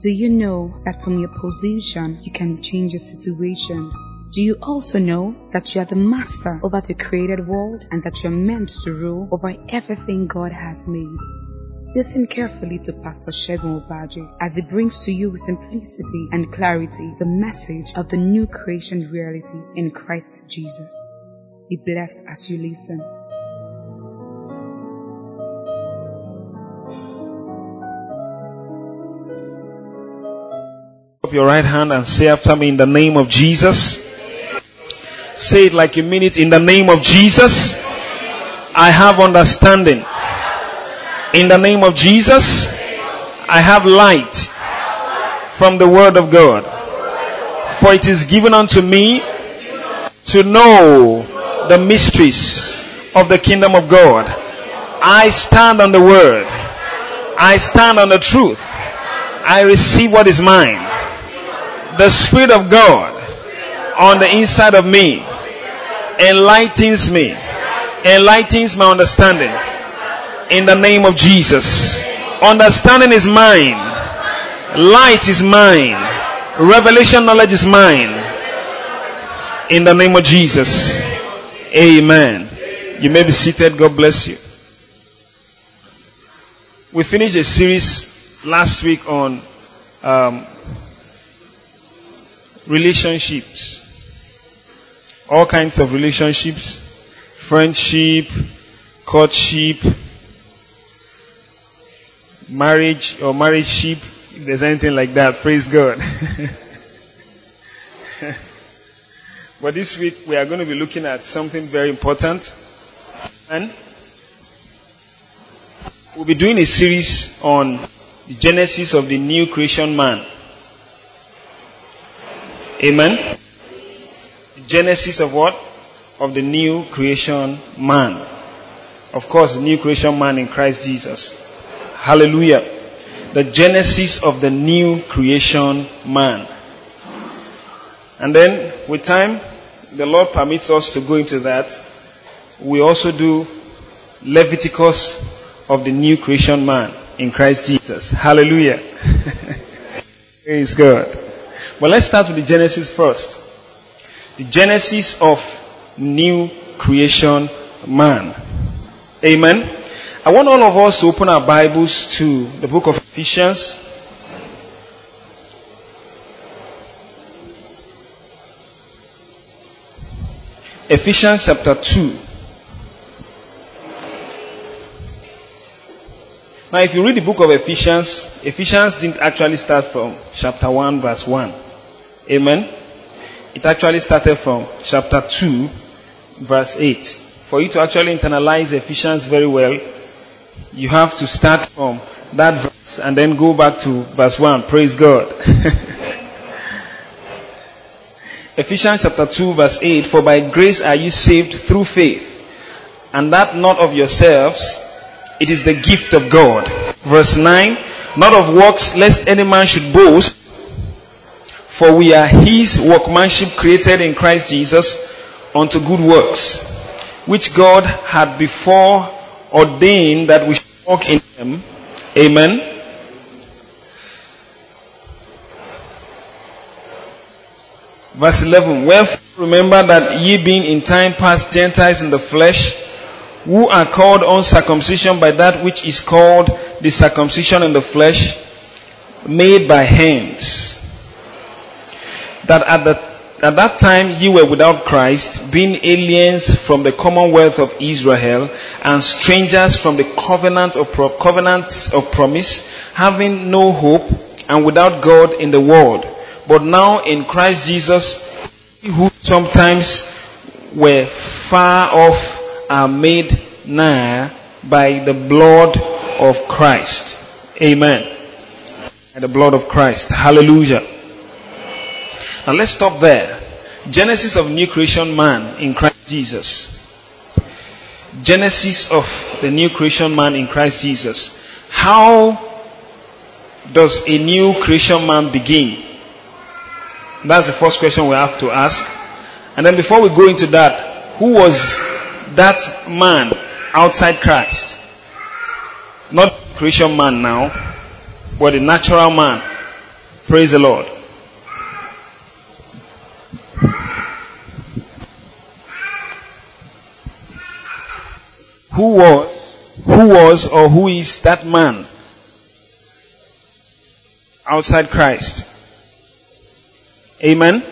Do you know that from your position you can change a situation? Do you also know that you are the master over the created world and that you're meant to rule over everything God has made? Listen carefully to Pastor Segun Obadje as he brings to you with simplicity and clarity the message of the new creation realities in Christ Jesus. Be blessed as you listen. Up your right hand and say after me in the name of Jesus. Say it like you mean it in the name of Jesus. I have understanding. In the name of Jesus, I have light from the word of God. For it is given unto me to know the mysteries of the kingdom of God. I stand on the word. I stand on the truth. I receive what is mine the Spirit of God on the inside of me enlightens me, enlightens my understanding in the name of Jesus. Understanding is mine, light is mine, revelation knowledge is mine in the name of Jesus. Amen. You may be seated. God bless you. We finished a series last week on um, relationships. All kinds of relationships. Friendship, courtship, marriage or marriage ship, if there's anything like that. Praise God. but this week we are going to be looking at something very important. And we'll be doing a series on the genesis of the new creation man. Amen. Genesis of what? Of the new creation man. Of course, the new creation man in Christ Jesus. Hallelujah. The genesis of the new creation man. And then, with time, the Lord permits us to go into that. We also do Leviticus of the new creation man in Christ Jesus. Hallelujah. Praise God. But let's start with the Genesis first. The Genesis of new creation man. Amen. I want all of us to open our Bibles to the book of Ephesians. Ephesians chapter 2. Now, if you read the book of Ephesians, Ephesians didn't actually start from chapter 1, verse 1. Amen. It actually started from chapter 2, verse 8. For you to actually internalize Ephesians very well, you have to start from that verse and then go back to verse 1. Praise God. Ephesians chapter 2 verse 8, for by grace are you saved through faith, and that not of yourselves, it is the gift of God. Verse 9, not of works lest any man should boast, for we are his workmanship created in Christ Jesus unto good works, which God had before ordained that we should walk in them. Amen. Verse 11. Wherefore remember that ye being in time past Gentiles in the flesh, who are called uncircumcision by that which is called the circumcision in the flesh, made by hands that at, the, at that time ye were without Christ, being aliens from the commonwealth of Israel and strangers from the covenant of pro- covenants of promise, having no hope and without God in the world. But now in Christ Jesus, who sometimes were far off are made nigh by the blood of Christ. Amen. By the blood of Christ. Hallelujah. Now let's stop there. Genesis of new creation man in Christ Jesus. Genesis of the new creation man in Christ Jesus. How does a new creation man begin? That's the first question we have to ask. And then before we go into that, who was that man outside Christ? Not creation man now, but the natural man Praise the Lord. Who was, who was or who is that man outside Christ? Amen.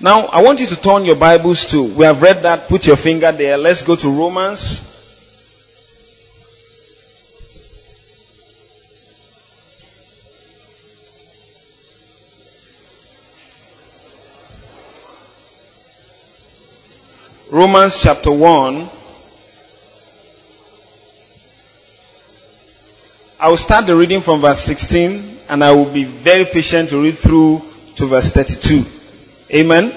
Now, I want you to turn your Bibles to, we have read that, put your finger there. Let's go to Romans. Romans chapter 1. I will start the reading from verse 16 and I will be very patient to read through to verse 32. Amen.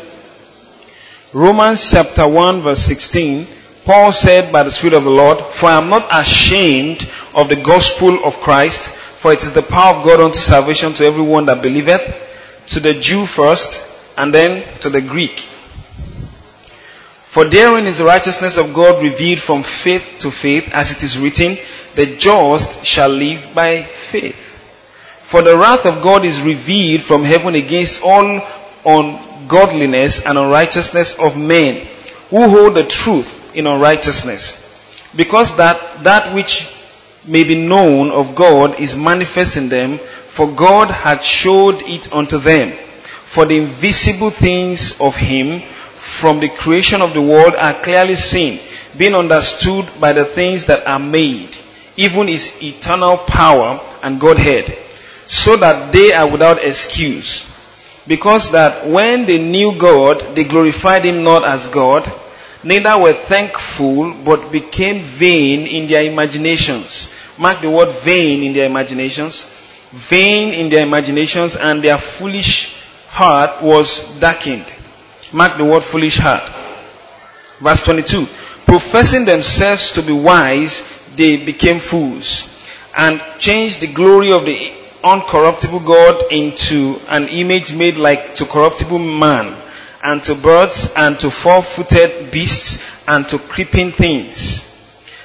Romans chapter 1 verse 16, Paul said by the Spirit of the Lord, For I am not ashamed of the gospel of Christ, for it is the power of God unto salvation to everyone that believeth, to the Jew first, and then to the Greek. For therein is the righteousness of God revealed from faith to faith, as it is written, the just shall live by faith. For the wrath of God is revealed from heaven against all ungodliness and unrighteousness of men who hold the truth in unrighteousness. Because that, that which may be known of God is manifest in them, for God had showed it unto them. For the invisible things of Him from the creation of the world are clearly seen, being understood by the things that are made, even His eternal power and Godhead, so that they are without excuse. Because that when they knew God, they glorified Him not as God, neither were thankful, but became vain in their imaginations. Mark the word vain in their imaginations. Vain in their imaginations, and their foolish heart was darkened. Mark the word foolish heart. Verse 22. Professing themselves to be wise, they became fools and changed the glory of the uncorruptible God into an image made like to corruptible man, and to birds, and to four-footed beasts, and to creeping things.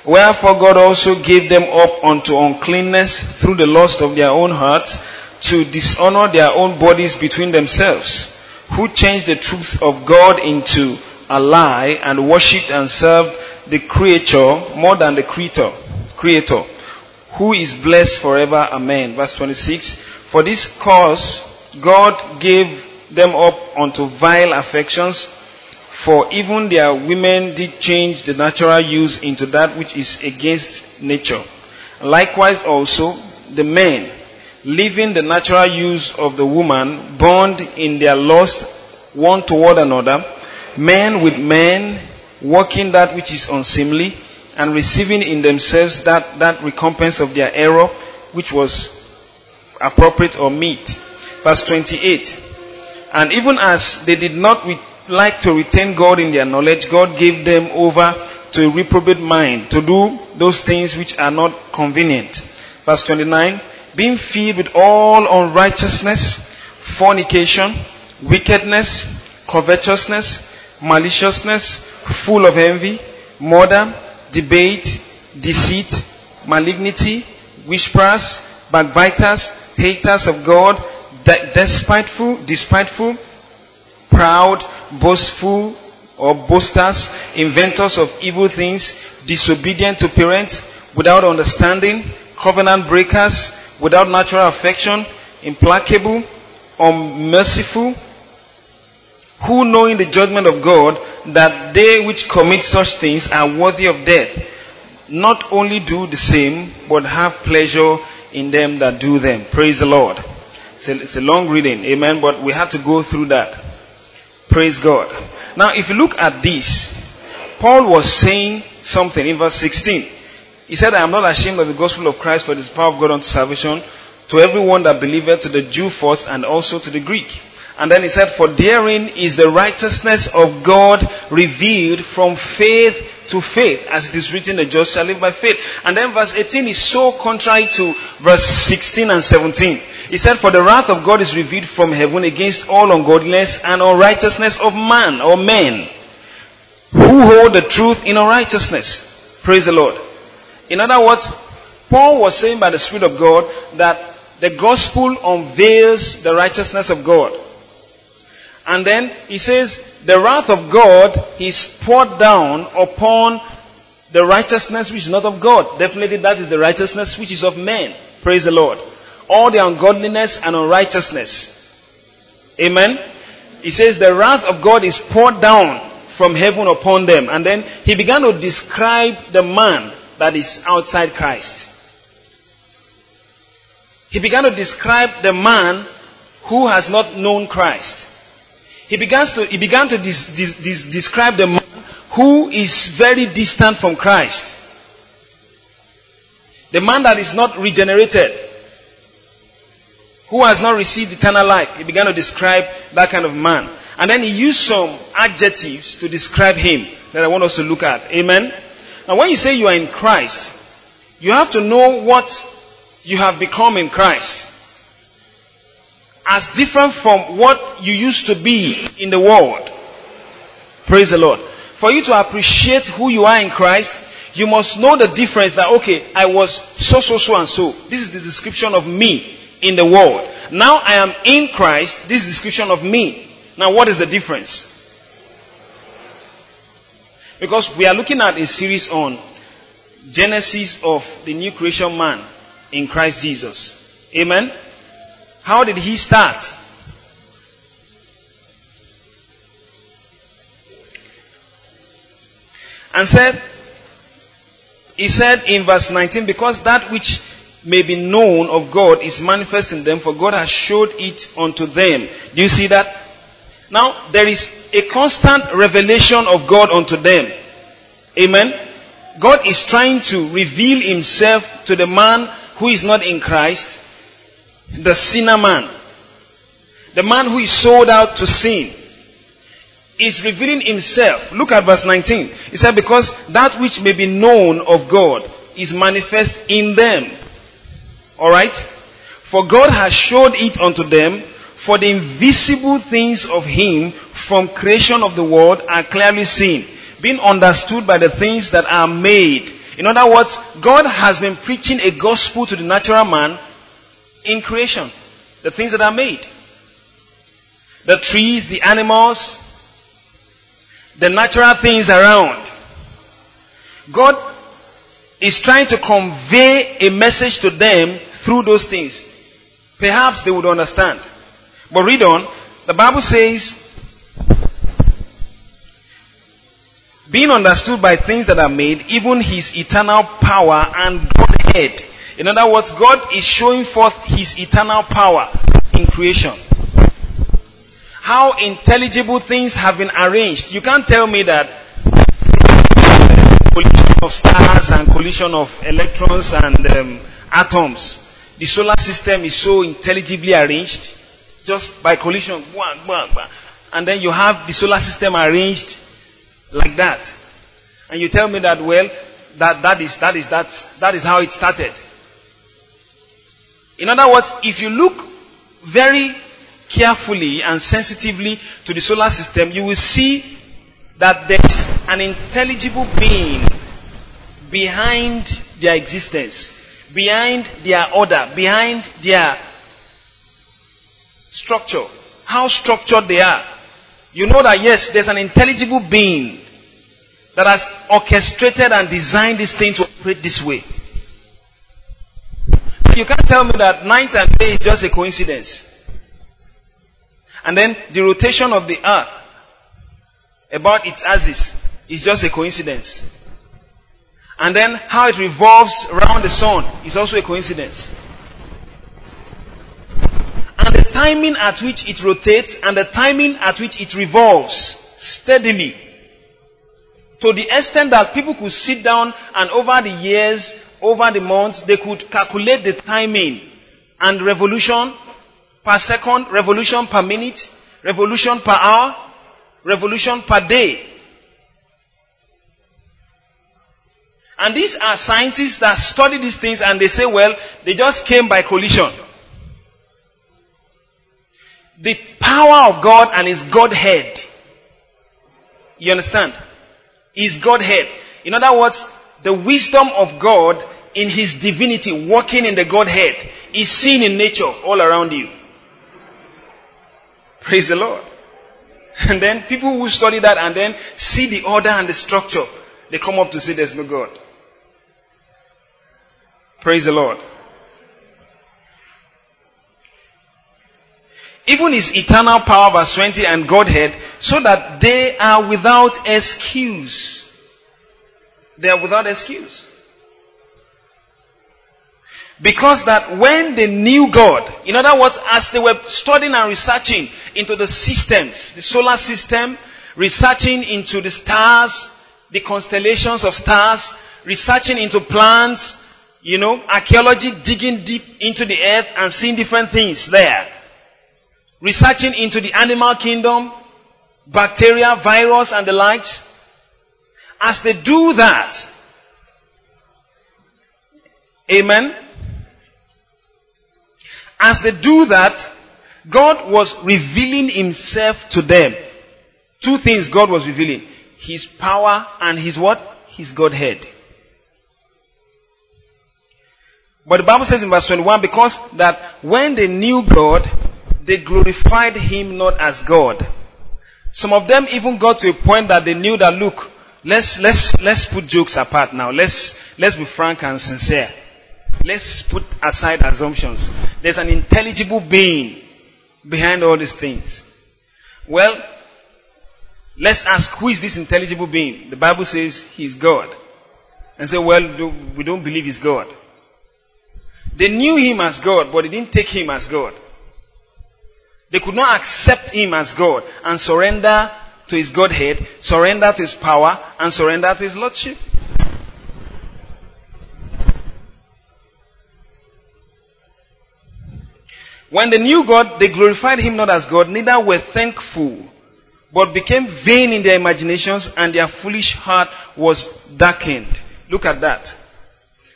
Wherefore God also gave them up unto uncleanness through the lust of their own hearts, to dishonor their own bodies between themselves, who changed the truth of God into a lie, and worshipped and served the creature more than the creator, creator who is blessed forever. Amen. Verse 26. For this cause God gave them up unto vile affections, for even their women did change the natural use into that which is against nature. Likewise also the men, leaving the natural use of the woman, bond in their lust one toward another, men with men, working that which is unseemly, and receiving in themselves that, that recompense of their error which was appropriate or meet. Verse 28. And even as they did not re- like to retain God in their knowledge, God gave them over to a reprobate mind to do those things which are not convenient. Verse 29. Being filled with all unrighteousness, fornication, wickedness, covetousness, maliciousness, full of envy, murder, debate, deceit, malignity, whisperers, backbiters, haters of God, despiteful, despiteful, proud, boastful, or boasters, inventors of evil things, disobedient to parents, without understanding, covenant breakers, without natural affection, implacable, unmerciful, who knowing the judgment of God, that they which commit such things are worthy of death, not only do the same, but have pleasure in them that do them. Praise the Lord. It's a, it's a long reading, amen, but we had to go through that. Praise God. Now, if you look at this, Paul was saying something in verse 16. He said, I am not ashamed of the gospel of Christ, for it is power of God unto salvation to everyone that believeth, to the Jew first, and also to the Greek. And then he said, For therein is the righteousness of God revealed from faith to faith, as it is written, the just shall live by faith. And then verse 18 is so contrary to verse 16 and 17. He said, For the wrath of God is revealed from heaven against all ungodliness and unrighteousness of man or men who hold the truth in unrighteousness. Praise the Lord. In other words, Paul was saying by the Spirit of God that the gospel unveils the righteousness of God. And then he says, the wrath of God is poured down upon the righteousness which is not of God. Definitely that is the righteousness which is of men. Praise the Lord. All the ungodliness and unrighteousness. Amen. He says the wrath of God is poured down from heaven upon them. And then he began to describe the man that is outside Christ. He began to describe the man who has not known Christ. He, begins to, he began to dis, dis, dis, describe the man who is very distant from Christ. The man that is not regenerated, who has not received eternal life. He began to describe that kind of man. And then he used some adjectives to describe him that I want us to look at. Amen. Now when you say you are in Christ, you have to know what you have become in Christ. As different from what you used to be in the world. Praise the Lord. For you to appreciate who you are in Christ, you must know the difference that, okay, I was so, so, so, and so. This is the description of me in the world. Now I am in Christ. This description of me. Now what is the difference? Because we are looking at a series on Genesis of the new creation man in Christ Jesus. Amen. How did he start? And said, he said in verse 19, because that which may be known of God is manifest in them, for God has showed it unto them. Do you see that? Now, there is a constant revelation of God unto them. Amen. God is trying to reveal himself to the man who is not in Christ, the sinner man, the man who is sold out to sin, is revealing himself. Look at verse 19. He said, because that which may be known of God is manifest in them. Alright? For God has showed it unto them, for the invisible things of Him from creation of the world are clearly seen, being understood by the things that are made in other words, God has been preaching a gospel to the natural man in creation. The things that are made. The trees, the animals, the natural things around. God is trying to convey a message to them through those things. Perhaps they would understand. But read on. The Bible says, being understood by things that are made, even his eternal power and Godhead. In other words, God is showing forth his eternal power in creation. How intelligible things have been arranged. You can't tell me that collision of stars and collision of electrons and um, atoms. The solar system is so intelligibly arranged just by collision. And then you have the solar system arranged like that. And you tell me that, well, that, that is, that is, that, that is how it started. In other words, if you look very carefully and sensitively to the solar system, you will see that there is an intelligible being behind their existence, behind their order, behind their structure, how structured they are. You know that yes, there's an intelligible being that has orchestrated and designed this thing to operate this way. You can't tell me that night and day is just a coincidence. And then the rotation of the earth about its axis is just a coincidence. And then how it revolves around the sun is also a coincidence. And the timing at which it rotates and the timing at which it revolves steadily to the extent that people could sit down and over the years, over the months, they could calculate the timing and revolution per second, revolution per minute, revolution per hour, revolution per day. And these are scientists that study these things and they say, well, they just came by collision. The power of God and His Godhead. You understand? Is Godhead. In other words, the wisdom of God in His divinity working in the Godhead is seen in nature all around you. Praise the Lord. And then people who study that and then see the order and the structure, they come up to say there's no God. Praise the Lord. Even his eternal power, verse 20, and Godhead, so that they are without excuse. They are without excuse. Because that when they knew God, in other words, as they were studying and researching into the systems, the solar system, researching into the stars, the constellations of stars, researching into plants, you know, archaeology, digging deep into the earth and seeing different things there. Researching into the animal kingdom, bacteria, virus, and the like. As they do that, amen, as they do that, God was revealing himself to them. Two things God was revealing. His power and his what? His Godhead. But the Bible says in verse 21, because that when they knew God, they glorified him not as God. Some of them even got to a point that they knew that look, let's, let's, let's put jokes apart now. Let's, let's be frank and sincere. Let's put aside assumptions. There's an intelligible being behind all these things. Well, let's ask who is this intelligible being? The Bible says he's God. And say, well, we don't believe he's God. They knew him as God, but they didn't take him as God. They could not accept him as God and surrender to his Godhead, surrender to his power, and surrender to his Lordship. When they knew God, they glorified Him not as God, neither were thankful, but became vain in their imaginations, and their foolish heart was darkened. Look at that.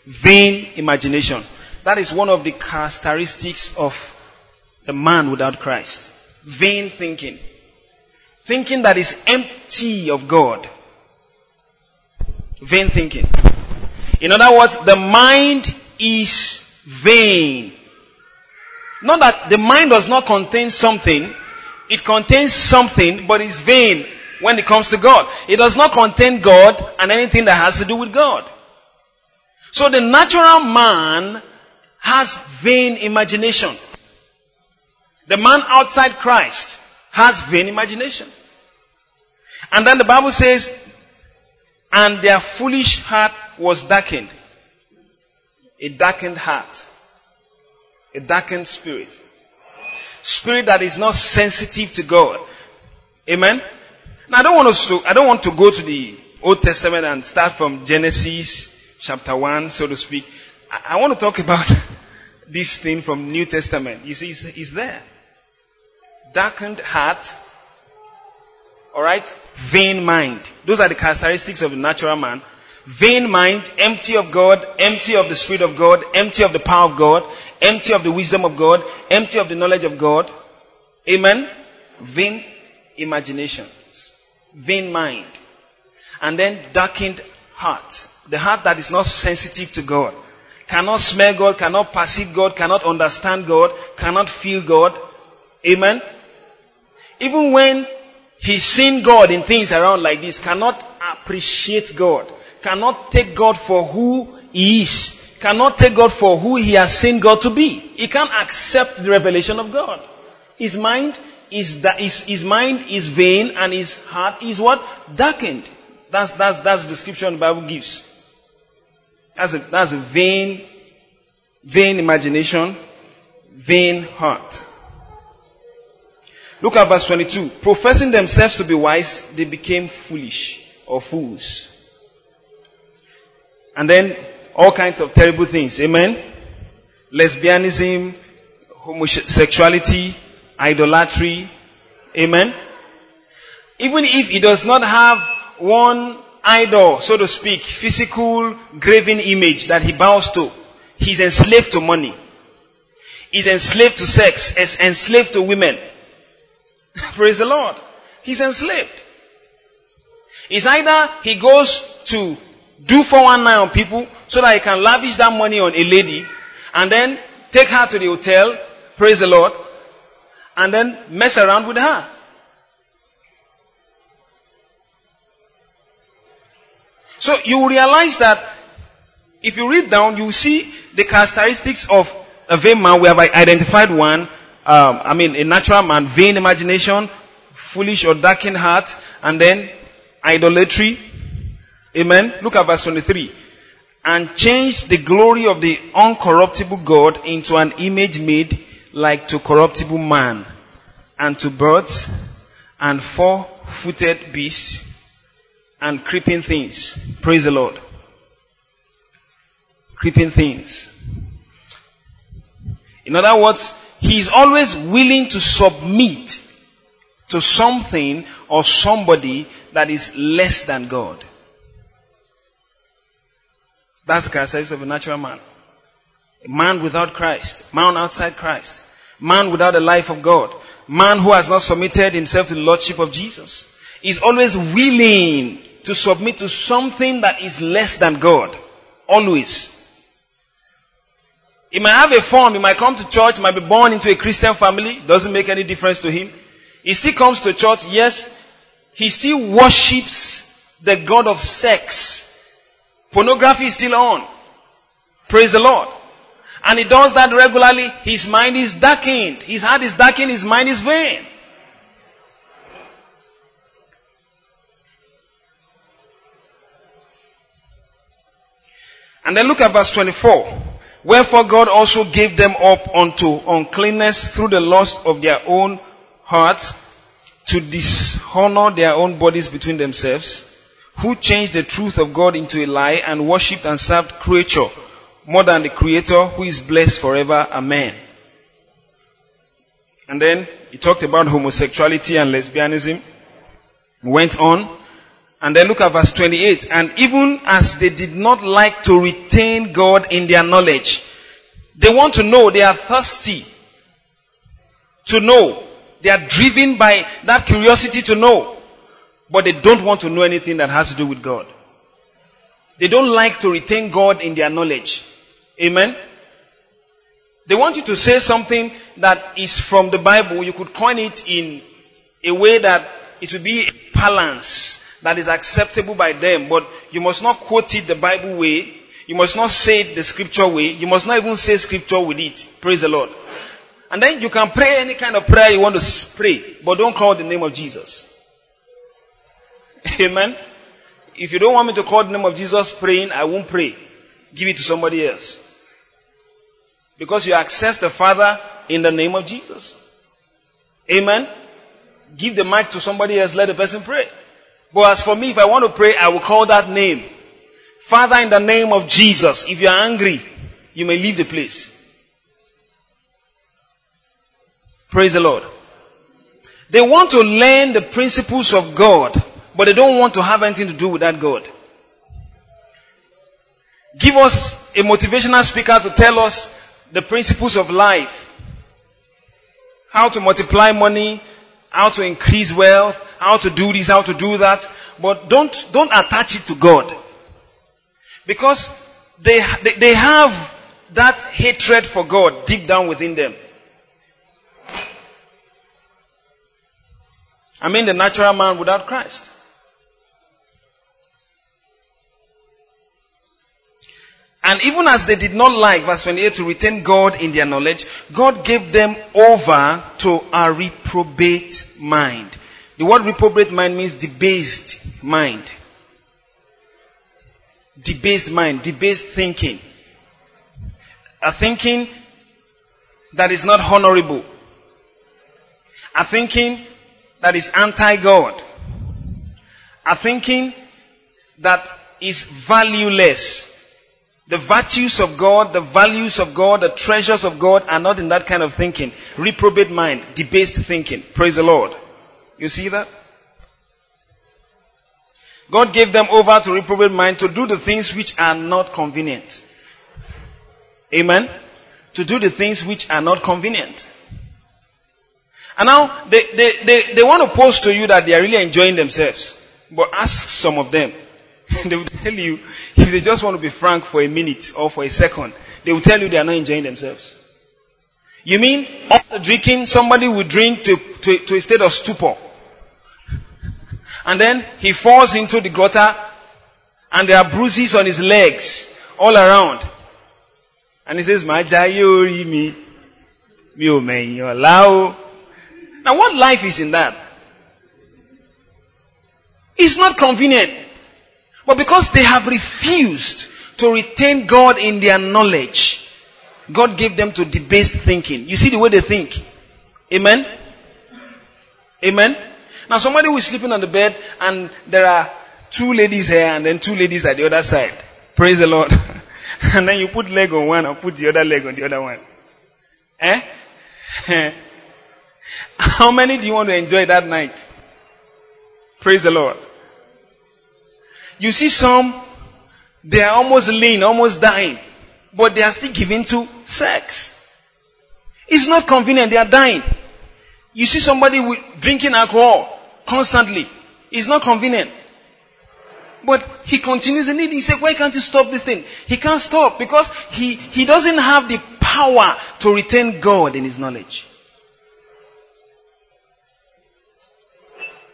Vain imagination. That is one of the characteristics of a man without Christ. Vain thinking. Thinking that is empty of God. Vain thinking. In other words, the mind is vain. Not that the mind does not contain something, it contains something, but it's vain when it comes to God. It does not contain God and anything that has to do with God. So the natural man has vain imagination. The man outside Christ has vain imagination. And then the Bible says, and their foolish heart was darkened. A darkened heart. A darkened spirit. Spirit that is not sensitive to God. Amen? Now I don't want us to, I don't want to go to the Old Testament and start from Genesis chapter 1, so to speak. I, I want to talk about this thing from New Testament. You see, it's, it's there. Darkened heart. Alright? Vain mind. Those are the characteristics of the natural man. Vain mind, empty of God, empty of the Spirit of God, empty of the power of God, empty of the wisdom of God, empty of the knowledge of God. Amen. Vain imaginations, vain mind, and then darkened heart. The heart that is not sensitive to God, cannot smell God, cannot perceive God, cannot understand God, cannot feel God. Amen. Even when he's seen God in things around like this, cannot appreciate God, cannot take God for who he is, cannot take God for who he has seen God to be. He can't accept the revelation of God. His mind is that his, his mind is vain and his heart is what? Darkened. That's that's that's the description the Bible gives. That's a that's a vain, vain imagination, vain heart. Look at verse 22. Professing themselves to be wise, they became foolish or fools. And then all kinds of terrible things. Amen? Lesbianism, homosexuality, idolatry. Amen? Even if he does not have one idol, so to speak, physical graven image that he bows to, he's enslaved to money. He's enslaved to sex, is enslaved to women. Praise the Lord. He's enslaved. It's either he goes to do 419 on people so that he can lavish that money on a lady and then take her to the hotel, praise the Lord, and then mess around with her. So you realize that if you read down, you see the characteristics of a vain man. We have identified one. Um, I mean, a natural man, vain imagination, foolish or darkened heart, and then idolatry. Amen. Look at verse 23. And change the glory of the uncorruptible God into an image made like to corruptible man, and to birds, and four-footed beasts, and creeping things. Praise the Lord. Creeping things. In other words, he is always willing to submit to something or somebody that is less than God. That's the characteristics of a natural man. A man without Christ. Man outside Christ. Man without the life of God. Man who has not submitted himself to the Lordship of Jesus. Is always willing to submit to something that is less than God. Always. He might have a form, he might come to church, might be born into a Christian family, doesn't make any difference to him. He still comes to church, yes, he still worships the God of sex. Pornography is still on. Praise the Lord. And he does that regularly, his mind is darkened. His heart is darkened, his mind is vain. And then look at verse 24. Wherefore God also gave them up unto uncleanness through the lust of their own hearts to dishonor their own bodies between themselves, who changed the truth of God into a lie and worshipped and served creature more than the creator who is blessed forever. Amen. And then he talked about homosexuality and lesbianism. Went on. And then look at verse 28. And even as they did not like to retain God in their knowledge, they want to know, they are thirsty to know. They are driven by that curiosity to know. But they don't want to know anything that has to do with God. They don't like to retain God in their knowledge. Amen? They want you to say something that is from the Bible. You could coin it in a way that it would be a balance that is acceptable by them, but you must not quote it the Bible way. You must not say it the scripture way. You must not even say scripture with it. Praise the Lord. And then you can pray any kind of prayer you want to pray, but don't call the name of Jesus. Amen. If you don't want me to call the name of Jesus praying, I won't pray. Give it to somebody else. Because you access the Father in the name of Jesus. Amen. Give the mic to somebody else, let the person pray. But as for me, if I want to pray, I will call that name. Father, in the name of Jesus, if you are angry, you may leave the place. Praise the Lord. They want to learn the principles of God, but they don't want to have anything to do with that God. Give us a motivational speaker to tell us the principles of life. How to multiply money, how to increase wealth, how to do this, how to do that. But don't, don't attach it to God. Because they, they, they have that hatred for God deep down within them. I mean the natural man without Christ. And even as they did not like, verse 28, to retain God in their knowledge, God gave them over to a reprobate mind. The word reprobate mind means debased mind. Debased mind, debased thinking. A thinking that is not honorable. A thinking that is anti-God. A thinking that is valueless. The virtues of God, the values of God, the treasures of God are not in that kind of thinking. Reprobate mind, debased thinking. Praise the Lord. You see that? God gave them over to reprobate mind to do the things which are not convenient. Amen? To do the things which are not convenient. And now, they, they, they, they want to post to you that they are really enjoying themselves. But ask some of them. they will tell you, if they just want to be frank for a minute or for a second, they will tell you they are not enjoying themselves. You mean after drinking somebody will drink to, to, to a state of stupor. And then he falls into the gutter and there are bruises on his legs all around. And he says, Majayori mi, mi o. Now what life is in that? It's not convenient. But because they have refused to retain God in their knowledge, God gave them to debased thinking. You see the way they think. Amen? Amen? Now somebody who is sleeping on the bed and there are two ladies here and then two ladies at the other side. Praise the Lord. and then you put leg on one and put the other leg on the other one. Eh? How many do you want to enjoy that night? Praise the Lord. You see some, they are almost lean, almost dying, but they are still giving to sex. It's not convenient, they are dying. You see somebody with drinking alcohol constantly. It's not convenient. But he continues in it. He said, why can't you stop this thing? He can't stop because he, he doesn't have the power to retain God in his knowledge.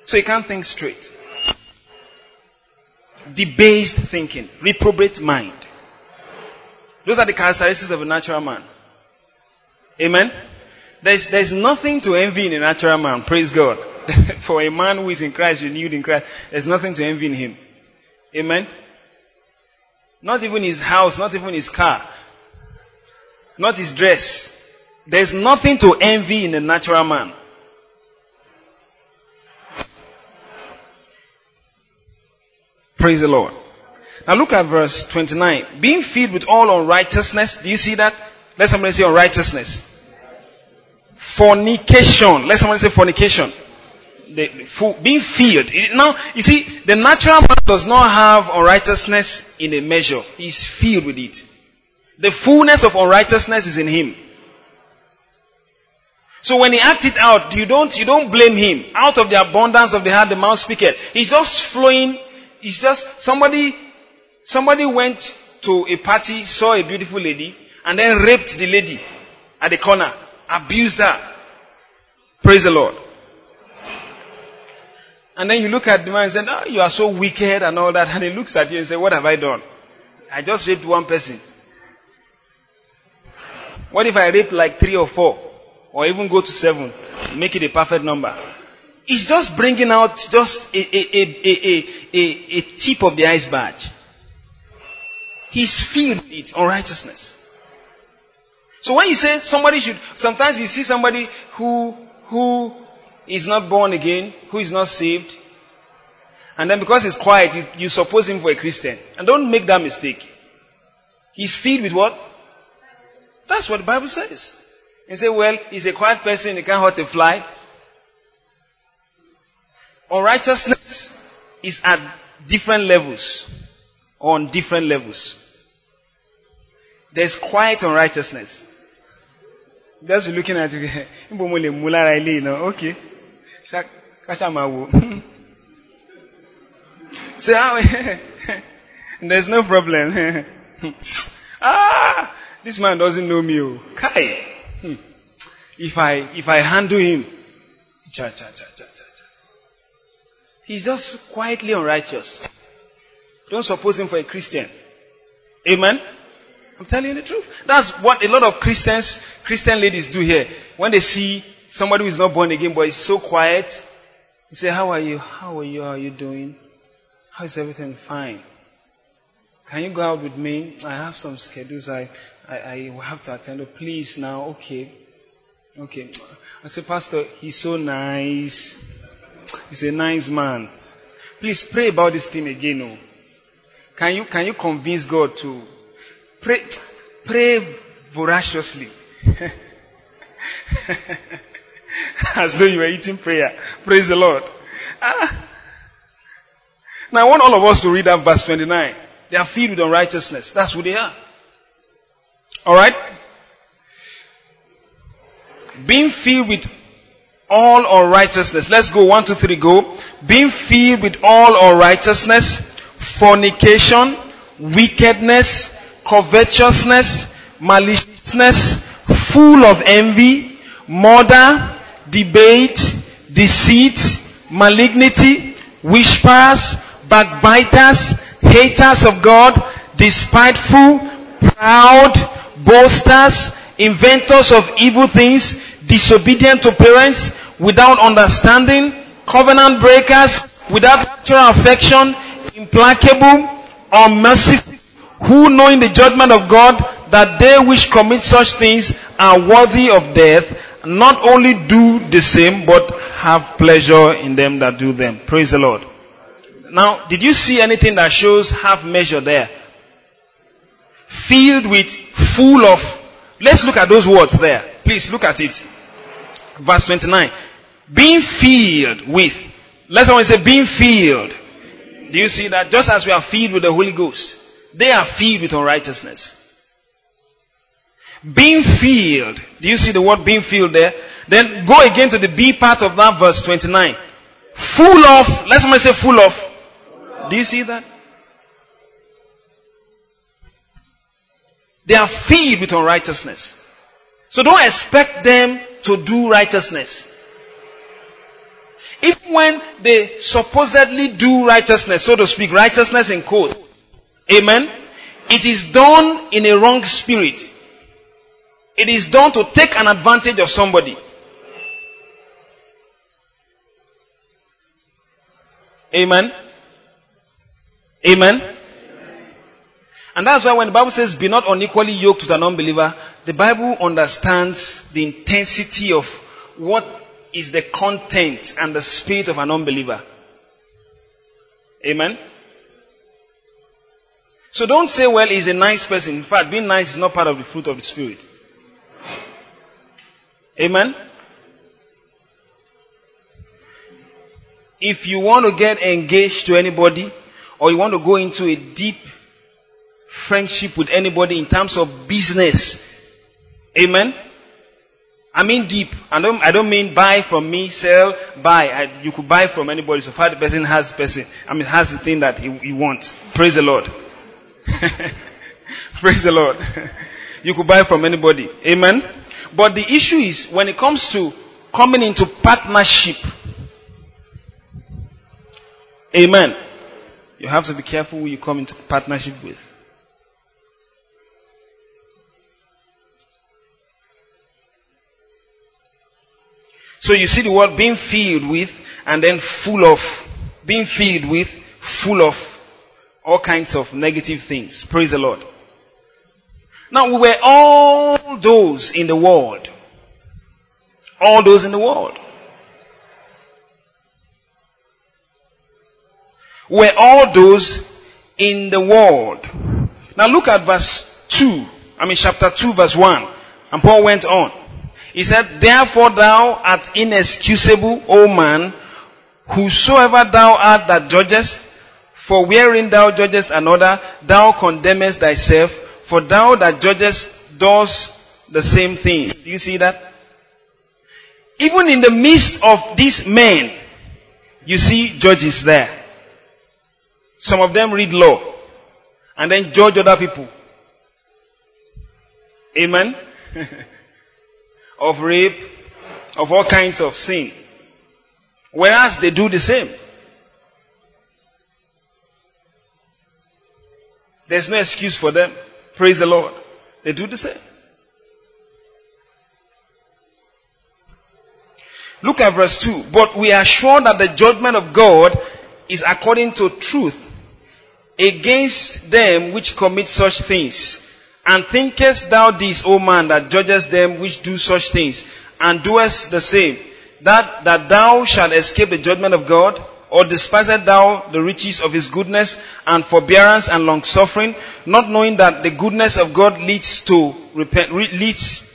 So he can't think straight. Debased thinking, reprobate mind. Those are the characteristics of a natural man. Amen? There's, there's nothing to envy in a natural man. Praise God. For a man who is in Christ, renewed in Christ, there's nothing to envy in him. Amen? Not even his house, not even his car, not his dress. There's nothing to envy in a natural man. Praise the Lord. Now look at verse 29. Being filled with all unrighteousness. Do you see that? Let somebody say unrighteousness. Fornication. Let somebody say fornication. The, being filled. Now, you see, the natural man does not have unrighteousness in a measure. He's filled with it. The fullness of unrighteousness is in him. So when he acts it out, you don't, you don't blame him. Out of the abundance of the heart, the mouth speaketh. He's just flowing it's just somebody, somebody went to a party, saw a beautiful lady, and then raped the lady at the corner, abused her. Praise the Lord. And then you look at the man and say, oh, you are so wicked and all that. And he looks at you and say, what have I done? I just raped one person. What if I rape like three or four? Or even go to seven? Make it a perfect number. It's just bringing out just a, a, a, a, a tip of the iceberg. He's filled with it, unrighteousness. So when you say somebody should, sometimes you see somebody who, who is not born again, who is not saved, and then because he's quiet, you, you suppose him for a Christian. And don't make that mistake. He's filled with what? That's what the Bible says. You say, well, he's a quiet person, he can't hurt a fly. Unrighteousness is at different levels, on different levels. There's quiet unrighteousness. Just looking at it, okay. Ah, there's no problem. ah, this man doesn't know me. Kai. Hmm. If I, if I handle him, cha, cha, cha, cha, cha. He's just quietly unrighteous. Don't suppose him for a Christian. Amen? I'm telling you the truth. That's what a lot of Christians, Christian ladies do here. When they see somebody who is not born again but is so quiet, you say, how are you? How are you? How are you doing? How is everything? Fine. Can you go out with me? I have some schedules I, I, I have to attend. Oh, please now. Okay. Okay. I say, Pastor, he's so nice. He's a nice man. Please pray about this thing again. Oh. Can you, can you convince God to pray, pray voraciously? As though you were eating prayer. Praise the Lord. Ah. Now I want all of us to read that verse 29. They are filled with unrighteousness. That's who they are. Alright? Being filled with all unrighteousness. Let's go. One, two, three, go. Being filled with all unrighteousness, fornication, wickedness, covetousness, maliciousness, full of envy, murder, debate, deceit, malignity, whisperers, backbiters, haters of God, despiteful, proud, boasters, inventors of evil things, disobedient to parents, without understanding, covenant breakers, without natural affection, implacable, unmerciful, who knowing the judgment of God, that they which commit such things are worthy of death, not only do the same, but have pleasure in them that do them. Praise the Lord. Now, did you see anything that shows half measure there? Filled with, full of. Let's look at those words there. Please look at it. Verse 29. Being filled with. Let's someone say being filled. Do you see that? Just as we are filled with the Holy Ghost, they are filled with unrighteousness. Being filled. Do you see the word being filled there? Then go again to the B part of that verse 29. Full of, let somebody say full of. Do you see that? They are filled with unrighteousness. So don't expect them to do righteousness. Even when they supposedly do righteousness, so to speak, righteousness in quote, amen, it is done in a wrong spirit. It is done to take an advantage of somebody. Amen. Amen. And that's why when the Bible says be not unequally yoked with an unbeliever, the Bible understands the intensity of what is the content and the spirit of an unbeliever. Amen. So don't say, well, he's a nice person. In fact, being nice is not part of the fruit of the spirit. Amen. If you want to get engaged to anybody, or you want to go into a deep friendship with anybody in terms of business, amen. I mean deep. I don't, I don't mean buy from me, sell, buy. I, you could buy from anybody so far the person has the person, I mean has the thing that he, he wants. Praise the Lord. Praise the Lord. you could buy from anybody. Amen. But the issue is when it comes to coming into partnership, Amen. You have to be careful who you come into partnership with. So you see the word being filled with and then full of. Being filled with, full of all kinds of negative things. Praise the Lord. Now we were all those in the world. All those in the world. We were all those in the world. Now look at verse 2. I mean chapter 2 verse 1. And Paul went on. He said, Therefore thou art inexcusable, O man, whosoever thou art that judgest, for wherein thou judgest another, thou condemnest thyself, for thou that judgest does the same thing. Do you see that? Even in the midst of these men, you see judges there. Some of them read law and then judge other people. Amen. of rape, of all kinds of sin. Whereas they do the same. There's no excuse for them. Praise the Lord. They do the same. Look at verse 2. But we are sure that the judgment of God is according to truth against them which commit such things. And thinkest thou this, O man, that judgest them which do such things, and doest the same, that, that thou shalt escape the judgment of God? Or despisest thou the riches of his goodness and forbearance and long suffering, not knowing that the goodness of God leads to repent, leads,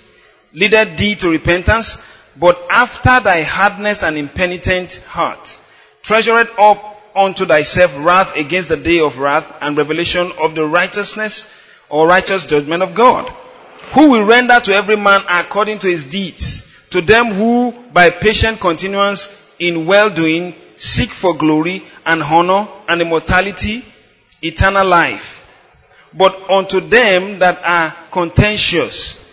leadeth thee to repentance, but after thy hardness and impenitent heart, treasure it up unto thyself wrath against the day of wrath and revelation of the righteousness or righteous judgment of God, who will render to every man according to his deeds, to them who by patient continuance in well-doing seek for glory and honor and immortality, eternal life. But unto them that are contentious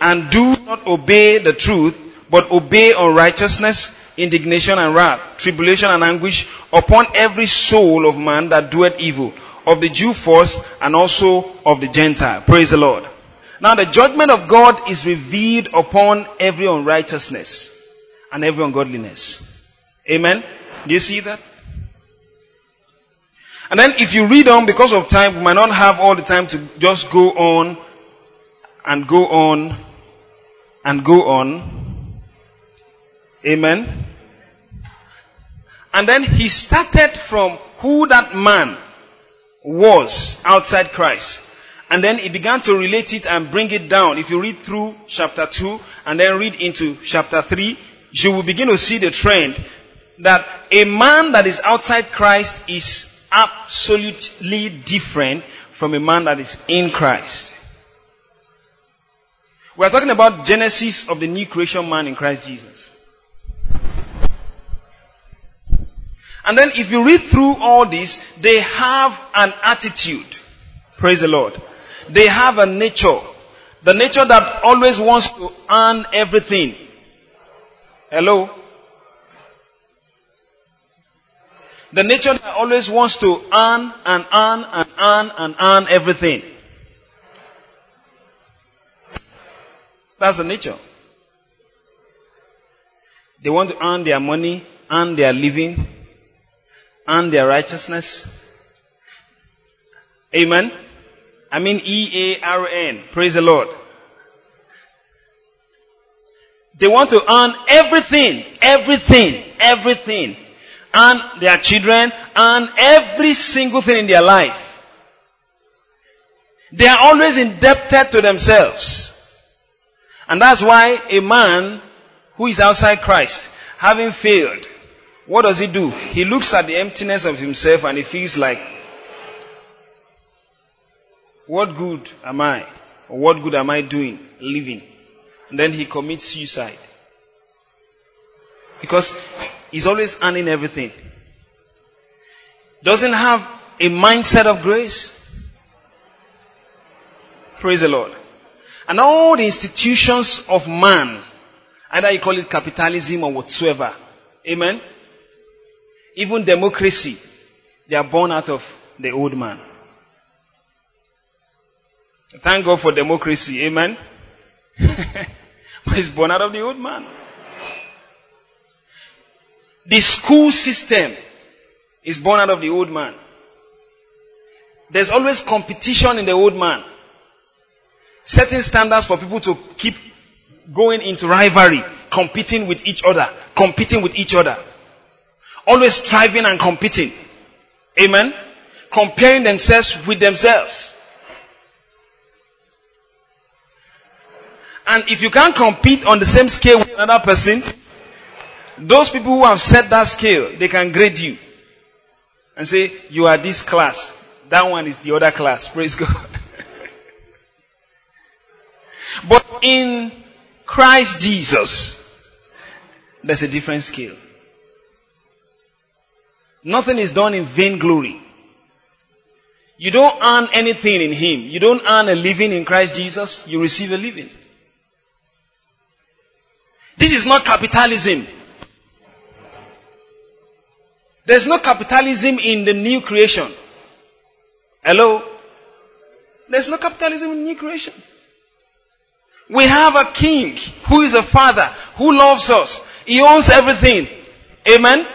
and do not obey the truth, but obey unrighteousness, indignation and wrath, tribulation and anguish upon every soul of man that doeth evil, of the Jew first and also of the Gentile. Praise the Lord. Now the judgment of God is revealed upon every unrighteousness and every ungodliness. Amen. Do you see that? And then if you read on, because of time, we might not have all the time to just go on and go on and go on. Amen. And then he started from who that man was outside Christ. And then he began to relate it and bring it down. If you read through chapter 2 and then read into chapter 3, you will begin to see the trend that a man that is outside Christ is absolutely different from a man that is in Christ. We are talking about genesis of the new creation man in Christ Jesus. And then if you read through all this, they have an attitude. Praise the Lord. They have a nature. The nature that always wants to earn everything. Hello? The nature that always wants to earn and earn and earn and earn everything. That's the nature. They want to earn their money, earn their living, earn their righteousness. Amen. I mean E A R N. Praise the Lord. They want to earn everything, everything, everything. Earn their children, earn every single thing in their life. They are always indebted to themselves. And that's why a man who is outside Christ, having failed, what does he do? He looks at the emptiness of himself and he feels like, what good am I? Or what good am I doing living? And then he commits suicide. Because he's always earning everything. Doesn't have a mindset of grace. Praise the Lord. And all the institutions of man, either you call it capitalism or whatsoever, amen, even democracy, they are born out of the old man. Thank God for democracy, amen. but it's born out of the old man. The school system is born out of the old man. There's always competition in the old man. Setting standards for people to keep going into rivalry, competing with each other, competing with each other. Always striving and competing. Amen. Comparing themselves with themselves. And if you can't compete on the same scale with another person, those people who have set that scale, they can grade you. And say, you are this class. That one is the other class. Praise God. but in Christ Jesus, there's a different scale. Nothing is done in vainglory. You don't earn anything in Him. You don't earn a living in Christ Jesus. You receive a living. This is not capitalism. There's no capitalism in the new creation. Hello? There's no capitalism in new creation. We have a king who is a father who loves us. He owns everything. Amen?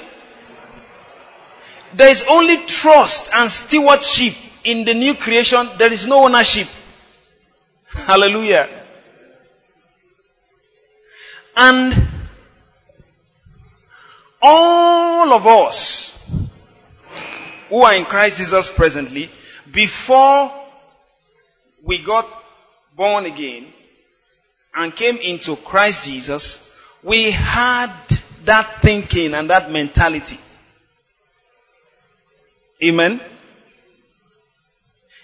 There is only trust and stewardship in the new creation. There is no ownership. Hallelujah. And all of us who are in Christ Jesus presently, before we got born again and came into Christ Jesus, we had that thinking and that mentality. Amen.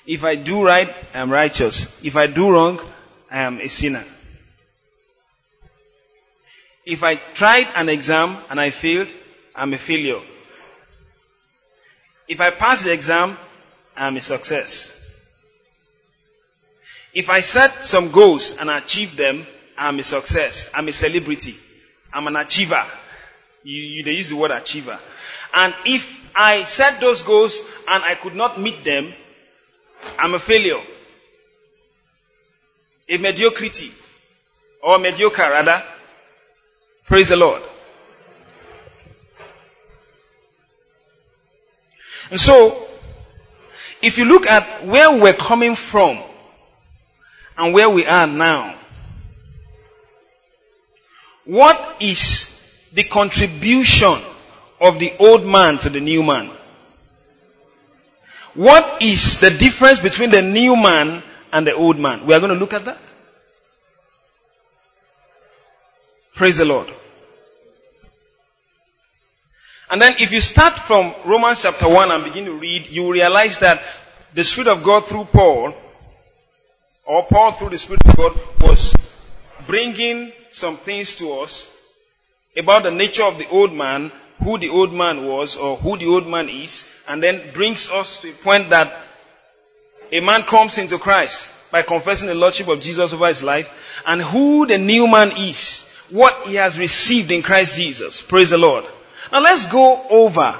If I do right, I am righteous. If I do wrong, I am a sinner. If I tried an exam and I failed, I'm a failure. If I pass the exam, I'm a success. If I set some goals and achieve them, I'm a success. I'm a celebrity. I'm an achiever. You, you, they use the word achiever. And if I set those goals and I could not meet them, I'm a failure. A mediocrity. Or mediocre rather. Praise the Lord. And so, if you look at where we're coming from and where we are now, what is the contribution of the old man to the new man? What is the difference between the new man and the old man? We are going to look at that. Praise the Lord. And then if you start from Romans chapter 1 and begin to read, you realize that the Spirit of God through Paul, or Paul through the Spirit of God, was bringing some things to us about the nature of the old man, who the old man was, or who the old man is, and then brings us to a point that a man comes into Christ by confessing the Lordship of Jesus over his life, and who the new man is, what he has received in Christ Jesus. Praise the Lord. Now let's go over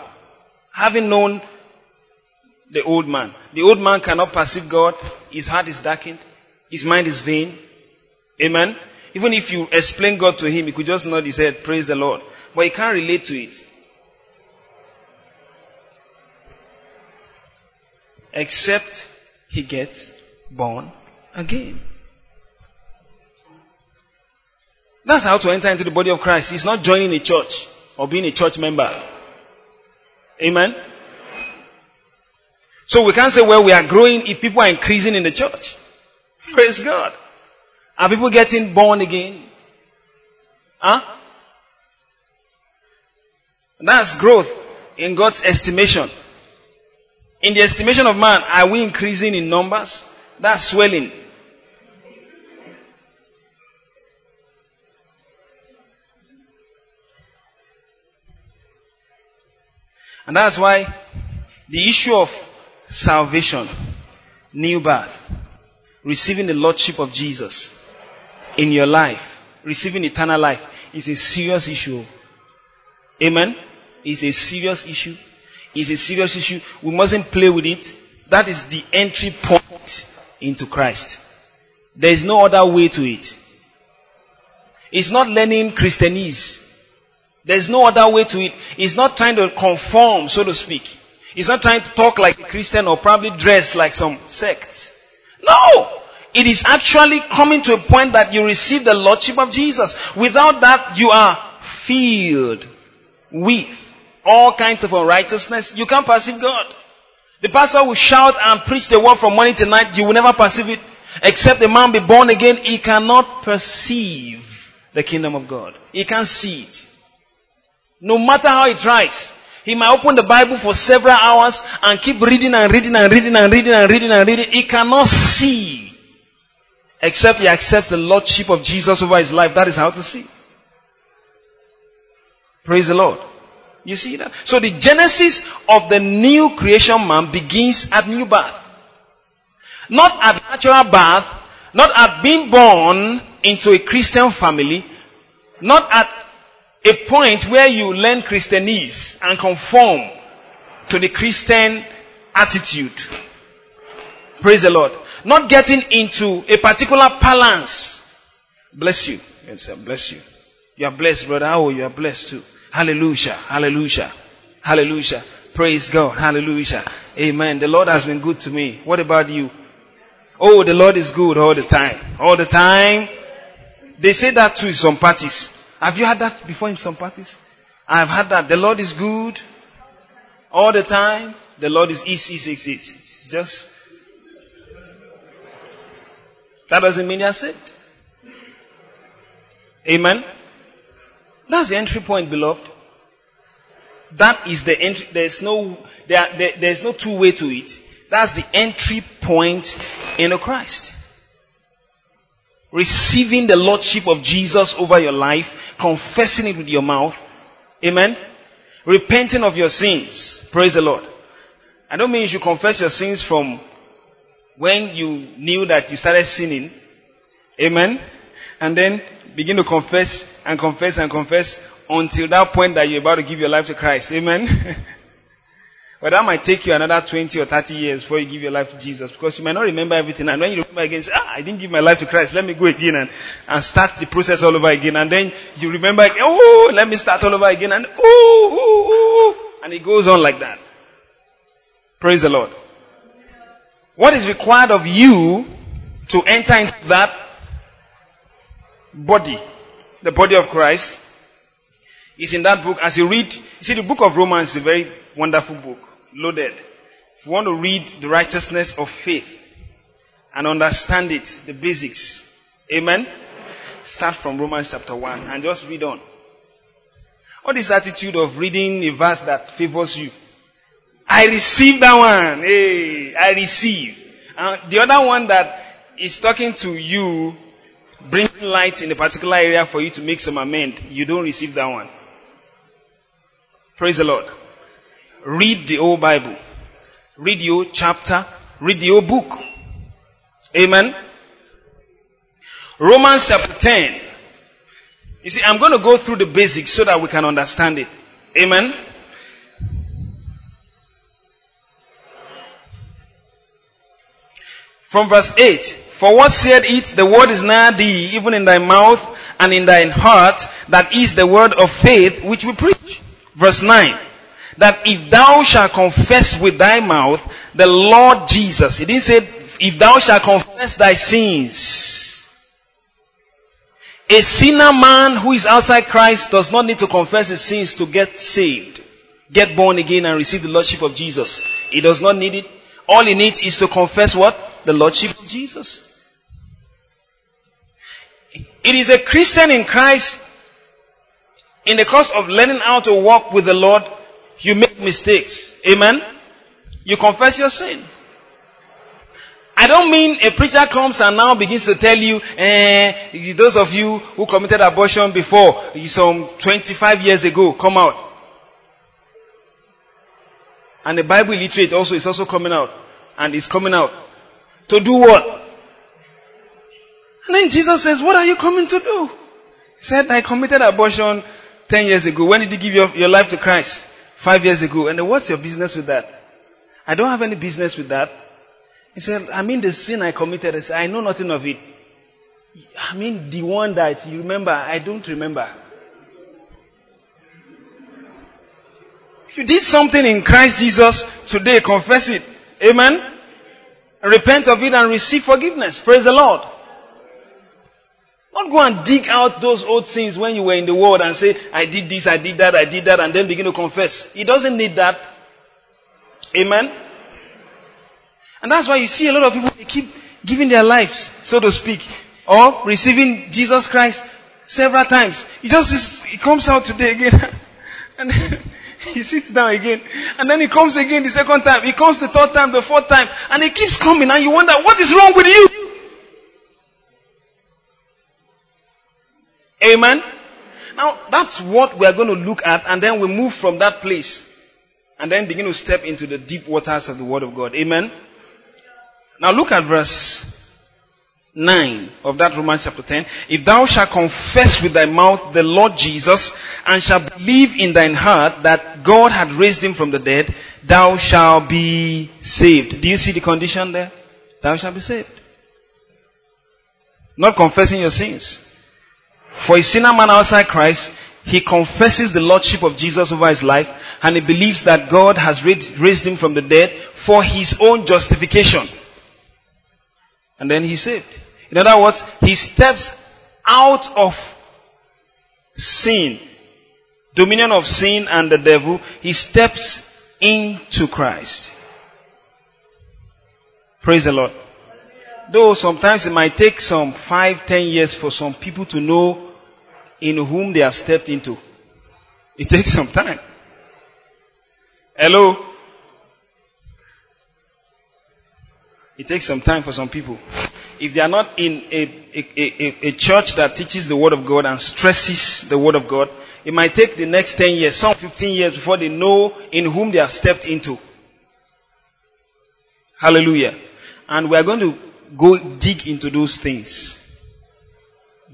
having known the old man. The old man cannot perceive God. His heart is darkened. His mind is vain. Amen. Even if you explain God to him, he could just nod his head, praise the Lord. But he can't relate to it. Except he gets born again. That's how to enter into the body of Christ. He's not joining a church or being a church member. Amen. So we can't say, well, we are growing if people are increasing in the church. Praise God. Are people getting born again? Huh? That's growth in God's estimation. In the estimation of man, are we increasing in numbers? That's swelling. And that's why the issue of salvation, new birth, receiving the Lordship of Jesus in your life, receiving eternal life, is a serious issue. Amen? It's a serious issue. It's a serious issue. We mustn't play with it. That is the entry point into Christ. There is no other way to it. It's not learning Christianese. There's no other way to it. It's not trying to conform, so to speak. It's not trying to talk like a Christian or probably dress like some sects. No! It is actually coming to a point that you receive the Lordship of Jesus. Without that, you are filled with all kinds of unrighteousness. You can't perceive God. The pastor will shout and preach the word from morning to night. You will never perceive it. Except the man be born again, he cannot perceive the kingdom of God. He can't see it. No matter how he tries. He might open the Bible for several hours and keep reading and reading and reading and reading and reading and reading. He cannot see. Except he accepts the Lordship of Jesus over his life. That is how to see. Praise the Lord. You see that? So the genesis of the new creation man begins at new birth. Not at natural birth, not at being born into a Christian family, not at a point where you learn Christianese and conform to the Christian attitude. Praise the Lord. Not getting into a particular balance. Bless you. Bless you. You are blessed, brother. Oh, you are blessed too. Hallelujah. Hallelujah. Hallelujah. Praise God. Hallelujah. Amen. The Lord has been good to me. What about you? Oh, the Lord is good all the time. All the time. They say that too in some parties. Have you had that before in some parties? I've had that. The Lord is good all the time. The Lord is easy, easy, easy. It's just that doesn't mean you're saved. Amen. That's the entry point, beloved. That is the entry. There's no there, there, there's no two way to it. That's the entry point in Christ. Receiving the Lordship of Jesus over your life confessing it with your mouth. Amen. Repenting of your sins. Praise the Lord. I don't mean you should confess your sins from when you knew that you started sinning. Amen. And then begin to confess and confess and confess until that point that you're about to give your life to Christ. Amen. but that might take you another 20 or 30 years before you give your life to Jesus because you might not remember everything. And when you remember again, say, ah, I didn't give my life to Christ. Let me go again and, and start the process all over again. And then you remember, oh, let me start all over again. And oh, oh, oh, and it goes on like that. Praise the Lord. What is required of you to enter into that body, the body of Christ, is in that book. As you read, you see, the book of Romans is a very wonderful book, loaded. If you want to read the righteousness of faith and understand it, the basics, amen? Start from Romans chapter 1 and just read on. All this attitude of reading a verse that favors you. I receive that one. Hey, I receive. Uh, the other one that is talking to you bringing light in a particular area for you to make some amend, you don't receive that one. Praise the Lord. Read the old Bible. Read whole chapter. Read the whole book. Amen. Romans chapter 10. You see, I'm going to go through the basics so that we can understand it. Amen. From verse 8, For what said it, the word is nigh thee, even in thy mouth and in thine heart, that is the word of faith which we preach. Verse 9, that if thou shalt confess with thy mouth the Lord Jesus, it didn't say, if thou shalt confess thy sins. A sinner man who is outside Christ does not need to confess his sins to get saved, get born again and receive the Lordship of Jesus. He does not need it. All he needs is to confess what? The Lordship of Jesus. It is a Christian in Christ, in the course of learning how to walk with the Lord, you make mistakes. Amen? You confess your sin. I don't mean a preacher comes and now begins to tell you, eh, those of you who committed abortion before, some 25 years ago, come out. And the Bible illiterate also is also coming out. And is coming out. To do what? And then Jesus says, what are you coming to do? He said, I committed abortion 10 years ago. When did you give your, your life to Christ? Five years ago. And then what's your business with that? I don't have any business with that. He said, I mean the sin I committed. I said, I know nothing of it. I mean the one that you remember, I don't remember. If you did something in Christ Jesus today, confess it. Amen. Repent of it and receive forgiveness. Praise the Lord. Don't go and dig out those old sins when you were in the world and say, I did this, I did that, I did that, and then begin to confess. He doesn't need that. Amen. And that's why you see a lot of people, they keep giving their lives, so to speak, or receiving Jesus Christ several times. It just, he comes out today again. and he sits down again. And then he comes again the second time. He comes the third time, the fourth time. And he keeps coming and you wonder, what is wrong with you? Amen. Now, that's what we are going to look at and then we move from that place and then begin to step into the deep waters of the Word of God. Amen. Now look at verse 9 of that Romans chapter 10. If thou shalt confess with thy mouth the Lord Jesus and shalt believe in thine heart that God had raised him from the dead, thou shalt be saved. Do you see the condition there? Thou shalt be saved. Not confessing your sins. For a sinner man outside Christ, he confesses the Lordship of Jesus over his life and he believes that God has raised him from the dead for his own justification. And then he's saved. In other words, he steps out of sin, dominion of sin and the devil. He steps into Christ. Praise the Lord. Though sometimes it might take some five, ten years for some people to know in whom they have stepped into. It takes some time. Hello? It takes some time for some people. If they are not in a, a, a, a, church that teaches the Word of God and stresses the Word of God, it might take the next 10 years, some 15 years before they know in whom they have stepped into. Hallelujah. And we are going to go dig into those things.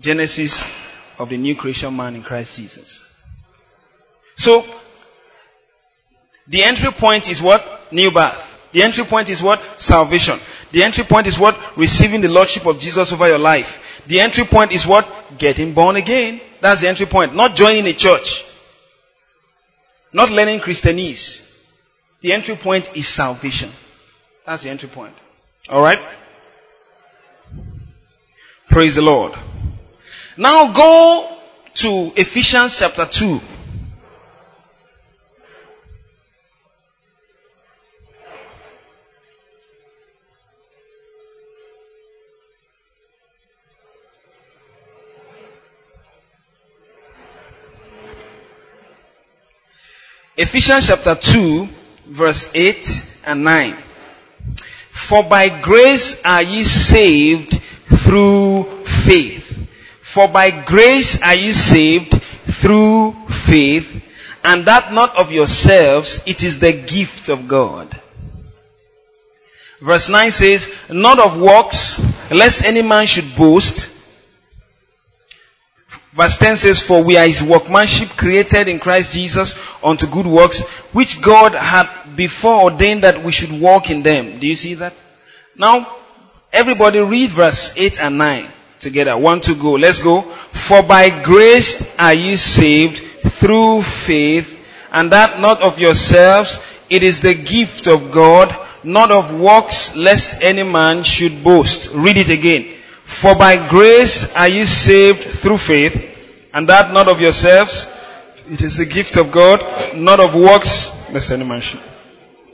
Genesis of the new creation man in Christ Jesus. So, the entry point is what? New birth. The entry point is what? Salvation. The entry point is what? Receiving the Lordship of Jesus over your life. The entry point is what? Getting born again. That's the entry point. Not joining a church. Not learning Christianese. The entry point is salvation. That's the entry point. Alright? Praise the Lord. Now go to Ephesians chapter 2. Ephesians chapter 2, verse 8 and 9. For by grace are ye saved through faith. For by grace are ye saved through faith, and that not of yourselves, it is the gift of God. Verse 9 says, Not of works, lest any man should boast. Verse 10 says, For we are his workmanship created in Christ Jesus unto good works, which God had before ordained that we should walk in them. Do you see that? Now, everybody read verse 8 and 9 together. One two, go. Let's go. For by grace are ye saved through faith, and that not of yourselves, it is the gift of God, not of works, lest any man should boast. Read it again. For by grace are you saved through faith, and that not of yourselves. It is a gift of God, not of works, lest any should.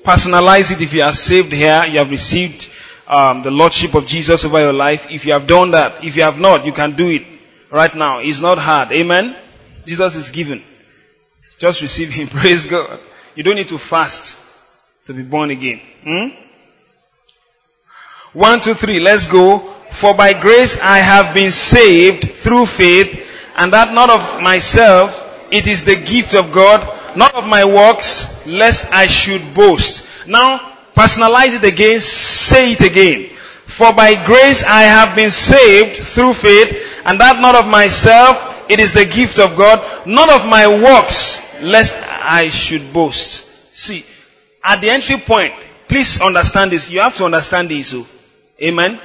Personalize it if you are saved here, you have received um, the Lordship of Jesus over your life. If you have done that, if you have not, you can do it right now. It's not hard. Amen? Jesus is given. Just receive Him. Praise God. You don't need to fast to be born again. Hmm? One, two, three. Let's go. For by grace I have been saved through faith, and that not of myself, it is the gift of God, not of my works, lest I should boast. Now, personalize it again, say it again. For by grace I have been saved through faith, and that not of myself, it is the gift of God, not of my works, lest I should boast. See, at the entry point, please understand this. You have to understand this. So. Amen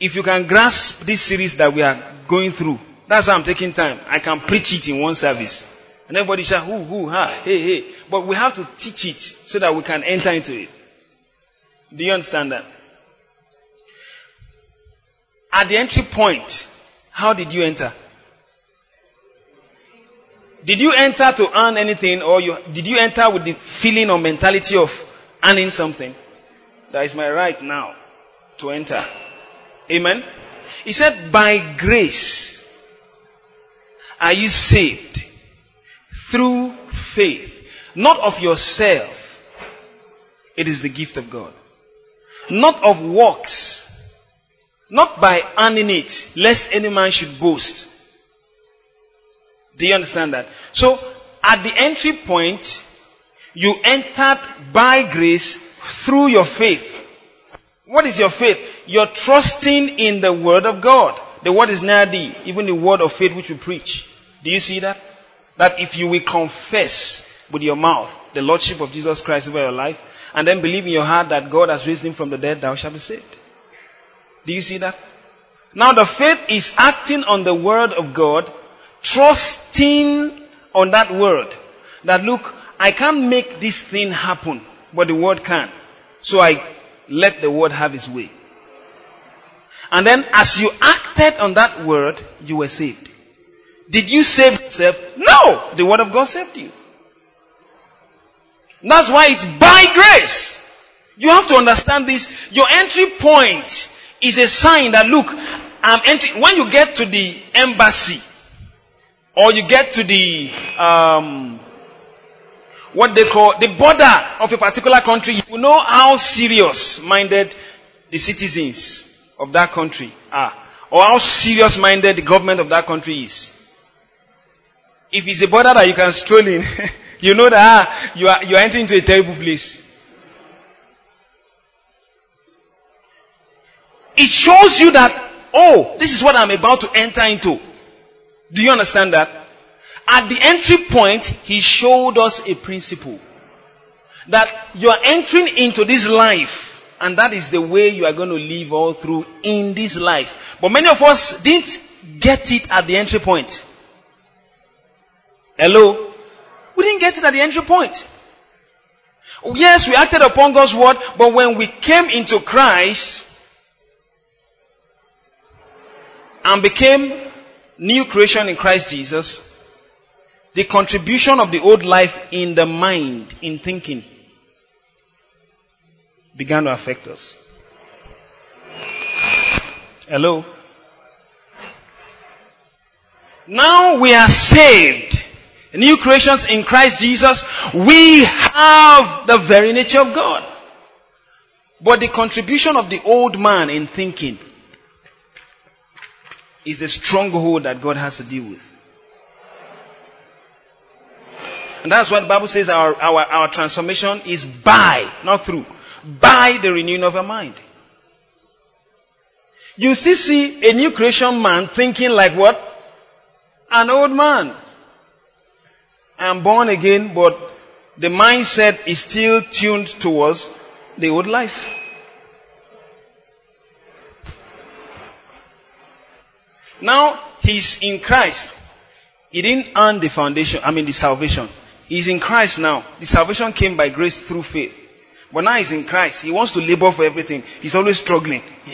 if you can grasp this series that we are going through, that's why I'm taking time. I can preach it in one service. And everybody shout, who, who, ha, hey, hey. But we have to teach it so that we can enter into it. Do you understand that? At the entry point, how did you enter? Did you enter to earn anything or you, did you enter with the feeling or mentality of earning something? That is my right now to enter. Amen. He said, by grace are you saved through faith, not of yourself. It is the gift of God. Not of works, not by earning it, lest any man should boast. Do you understand that? So, at the entry point, you entered by grace through your faith. What is your faith? You're trusting in the word of God. The word is near thee, even the word of faith which we preach. Do you see that? That if you will confess with your mouth the Lordship of Jesus Christ over your life, and then believe in your heart that God has raised him from the dead, thou shalt be saved. Do you see that? Now the faith is acting on the word of God, trusting on that word. That look, I can't make this thing happen, but the word can. So I let the word have its way. And then as you acted on that word, you were saved. Did you save yourself? No! The word of God saved you. That's why it's by grace. You have to understand this. Your entry point is a sign that look, I'm entering. When you get to the embassy, or you get to the um, what they call the border of a particular country, you know how serious minded the citizens of that country are, or how serious minded the government of that country is. If it's a border that you can stroll in, you know that ah, you are you are entering into a terrible place. it shows you that, oh, this is what I'm about to enter into. Do you understand that? At the entry point, he showed us a principle. That you are entering into this life, and that is the way you are going to live all through in this life. But many of us didn't get it at the entry point. Hello? We didn't get it at the entry point. Yes, we acted upon God's word, but when we came into Christ and became new creation in Christ Jesus, the contribution of the old life in the mind, in thinking, began to affect us. Hello? Now we are saved. New creations in Christ Jesus. We have the very nature of God. But the contribution of the old man in thinking is the stronghold that God has to deal with. And that's what the Bible says our, our, our transformation is by, not through, by the renewing of our mind. You still see a new creation man thinking like what? An old man. I'm born again, but the mindset is still tuned towards the old life. Now, he's in Christ. He didn't earn the foundation, I mean the salvation. He's in Christ now. The salvation came by grace through faith. But now he's in Christ. He wants to labor for everything. He's always struggling.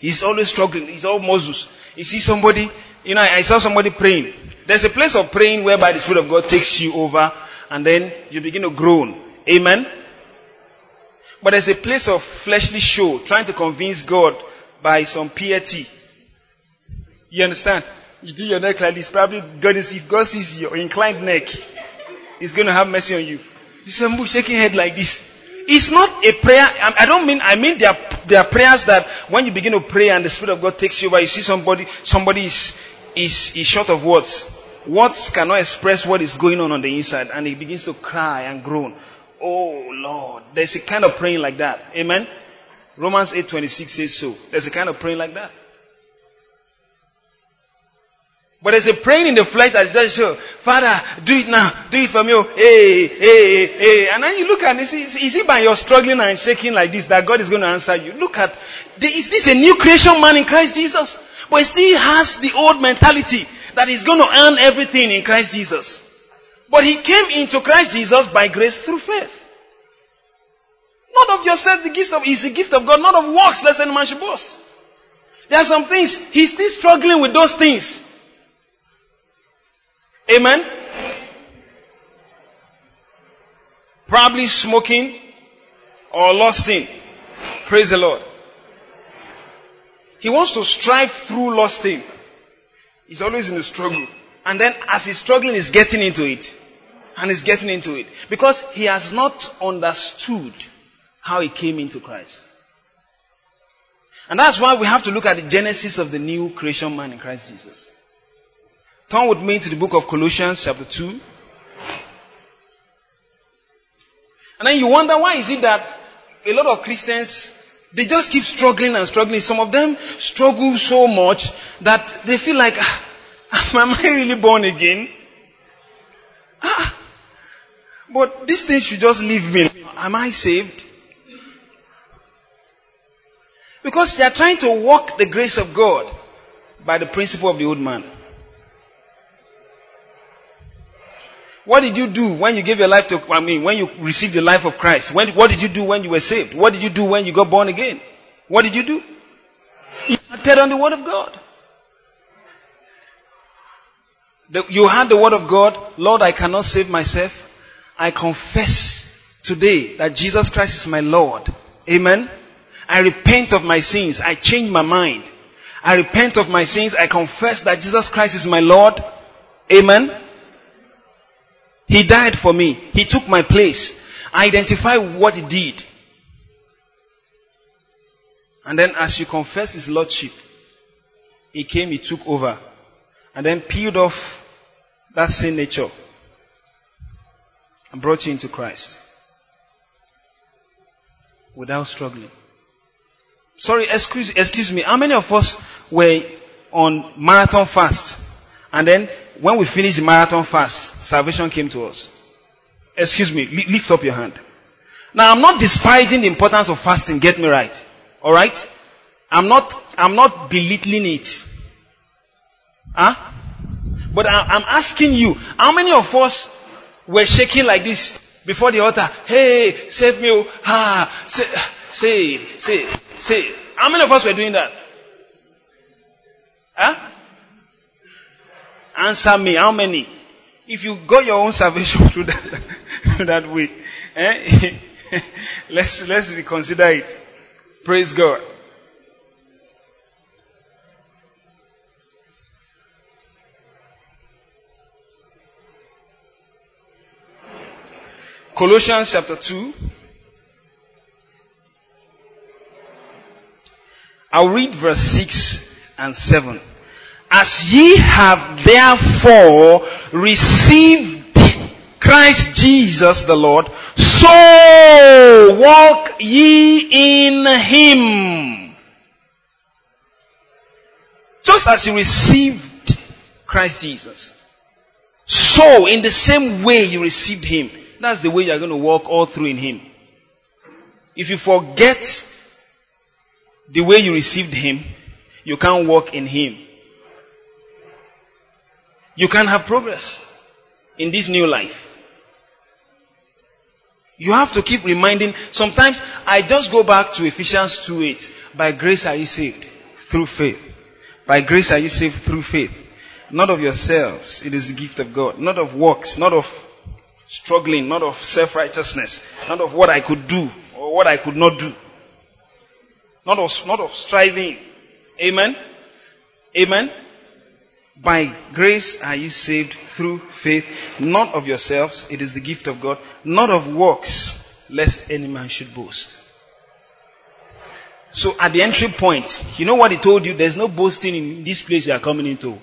He's always struggling. He's all Moses. You see somebody, you know, I saw somebody praying. There's a place of praying whereby the Spirit of God takes you over and then you begin to groan. Amen? But there's a place of fleshly show, trying to convince God by some piety. You understand? You do your neck like this, probably God is, if God sees your inclined neck, He's going to have mercy on you. You say, shaking head like this. It's not a prayer. I don't mean, I mean there are, there are prayers that when you begin to pray and the Spirit of God takes you over, you see somebody, somebody is, is, is short of words. Words cannot express what is going on on the inside and he begins to cry and groan. Oh Lord. There's a kind of praying like that. Amen. Romans 8:26 says so. There's a kind of praying like that. But there's a praying in the flesh that just show, Father, do it now, do it for me. Oh, hey, hey, hey. And then you look at it, is, is it by your struggling and shaking like this that God is going to answer you? Look at, is this a new creation man in Christ Jesus? But he still has the old mentality that he's going to earn everything in Christ Jesus. But he came into Christ Jesus by grace through faith. Not of yourself, the gift of, is the gift of God, not of works, lest any man should boast. There are some things, he's still struggling with those things. Amen? Probably smoking or lusting. Praise the Lord. He wants to strive through lusting. He's always in a struggle. And then as he's struggling, he's getting into it. And he's getting into it. Because he has not understood how he came into Christ. And that's why we have to look at the genesis of the new creation man in Christ Jesus. Turn with me to the book of Colossians chapter 2. And then you wonder why is it that a lot of Christians, they just keep struggling and struggling. Some of them struggle so much that they feel like, ah, am I really born again? Ah, but this thing should just leave me. Am I saved? Because they are trying to walk the grace of God by the principle of the old man. What did you do when you gave your life to, I mean, when you received the life of Christ? When, what did you do when you were saved? What did you do when you got born again? What did you do? You acted on the Word of God. The, you had the Word of God. Lord, I cannot save myself. I confess today that Jesus Christ is my Lord. Amen. I repent of my sins. I change my mind. I repent of my sins. I confess that Jesus Christ is my Lord. Amen. He died for me. He took my place. I identify what he did. And then as you confess his lordship, he came, he took over, and then peeled off that sin nature and brought you into Christ without struggling. Sorry, excuse, excuse me. How many of us were on marathon fast? And then when we finished the marathon fast, salvation came to us. Excuse me, lift up your hand. Now I'm not despising the importance of fasting, get me right. Alright? I'm not, I'm not belittling it. Huh? But I'm asking you, how many of us were shaking like this before the altar? Hey, save me, ah, say, say, say, say. How many of us were doing that? Huh? Answer me, how many? If you got your own salvation through that, that way, eh? let's, let's reconsider it. Praise God. Colossians chapter 2. I'll read verse 6 and 7. As ye have therefore received Christ Jesus the Lord, so walk ye in him. Just as you received Christ Jesus, so in the same way you received him, that's the way you're going to walk all through in Him. If you forget the way you received Him, you can't walk in Him. You can't have progress in this new life. You have to keep reminding. Sometimes I just go back to Ephesians 2 8. By grace are you saved through faith. By grace are you saved through faith. Not of yourselves. It is the gift of God. Not of works. Not of struggling, not of self-righteousness, not of what I could do or what I could not do. Not of, not of striving. Amen? Amen? By grace are you saved through faith, not of yourselves, it is the gift of God, not of works, lest any man should boast. So at the entry point, you know what he told you? There's no boasting in this place you are coming into.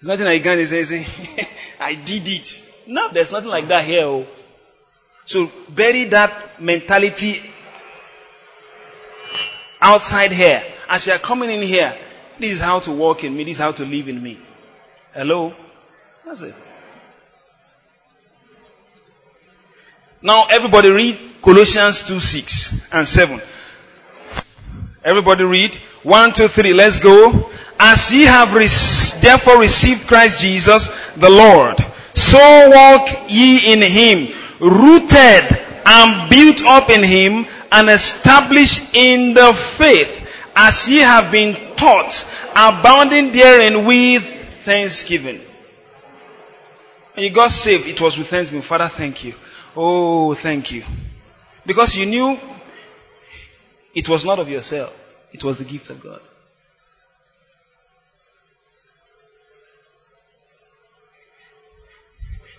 There's nothing like is saying, I did it. No, there's nothing like that here. Oh. So bury that mentality outside here. As you are coming in here, this is how to walk in me, this is how to live in me. Hello? That's it. Now everybody read Colossians 2, 6 and 7. Everybody read. 1, 2, 3, let's go. As ye have re- therefore received Christ Jesus the Lord so walk ye in him, rooted and built up in him, and established in the faith, as ye have been taught, abounding therein with thanksgiving. When you got saved, it was with thanksgiving. Father, thank you. Oh, thank you. Because you knew it was not of yourself. It was the gift of God.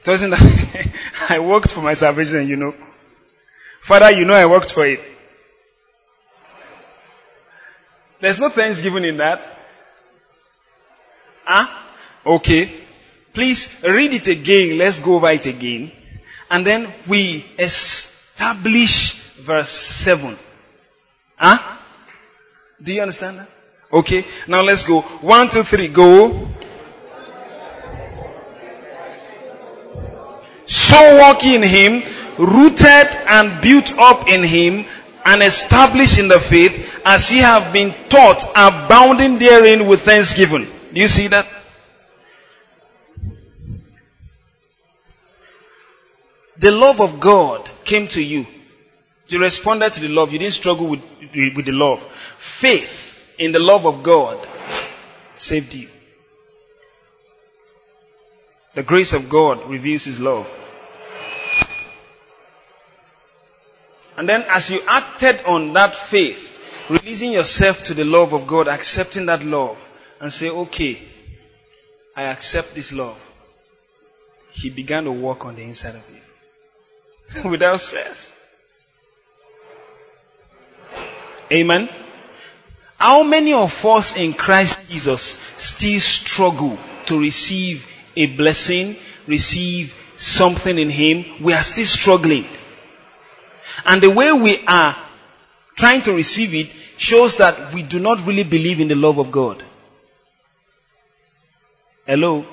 Doesn't that I worked for my salvation, you know. Father, you know I worked for it. There's no thanksgiving in that. Huh? Okay. Please read it again. Let's go over it again. And then we establish verse 7. Huh? Do you understand that? Okay. Now let's go. One, two, three, go. So walk in him, rooted and built up in him, and established in the faith, as ye have been taught, abounding therein with thanksgiving. Do you see that? The love of God came to you. You responded to the love. You didn't struggle with, with the love. Faith in the love of God saved you. The grace of God reveals His love. And then as you acted on that faith, releasing yourself to the love of God, accepting that love, and say, okay, I accept this love. He began to work on the inside of you. Without stress. Amen. How many of us in Christ Jesus still struggle to receive a blessing, receive something in Him, we are still struggling. And the way we are trying to receive it shows that we do not really believe in the love of God. Hello?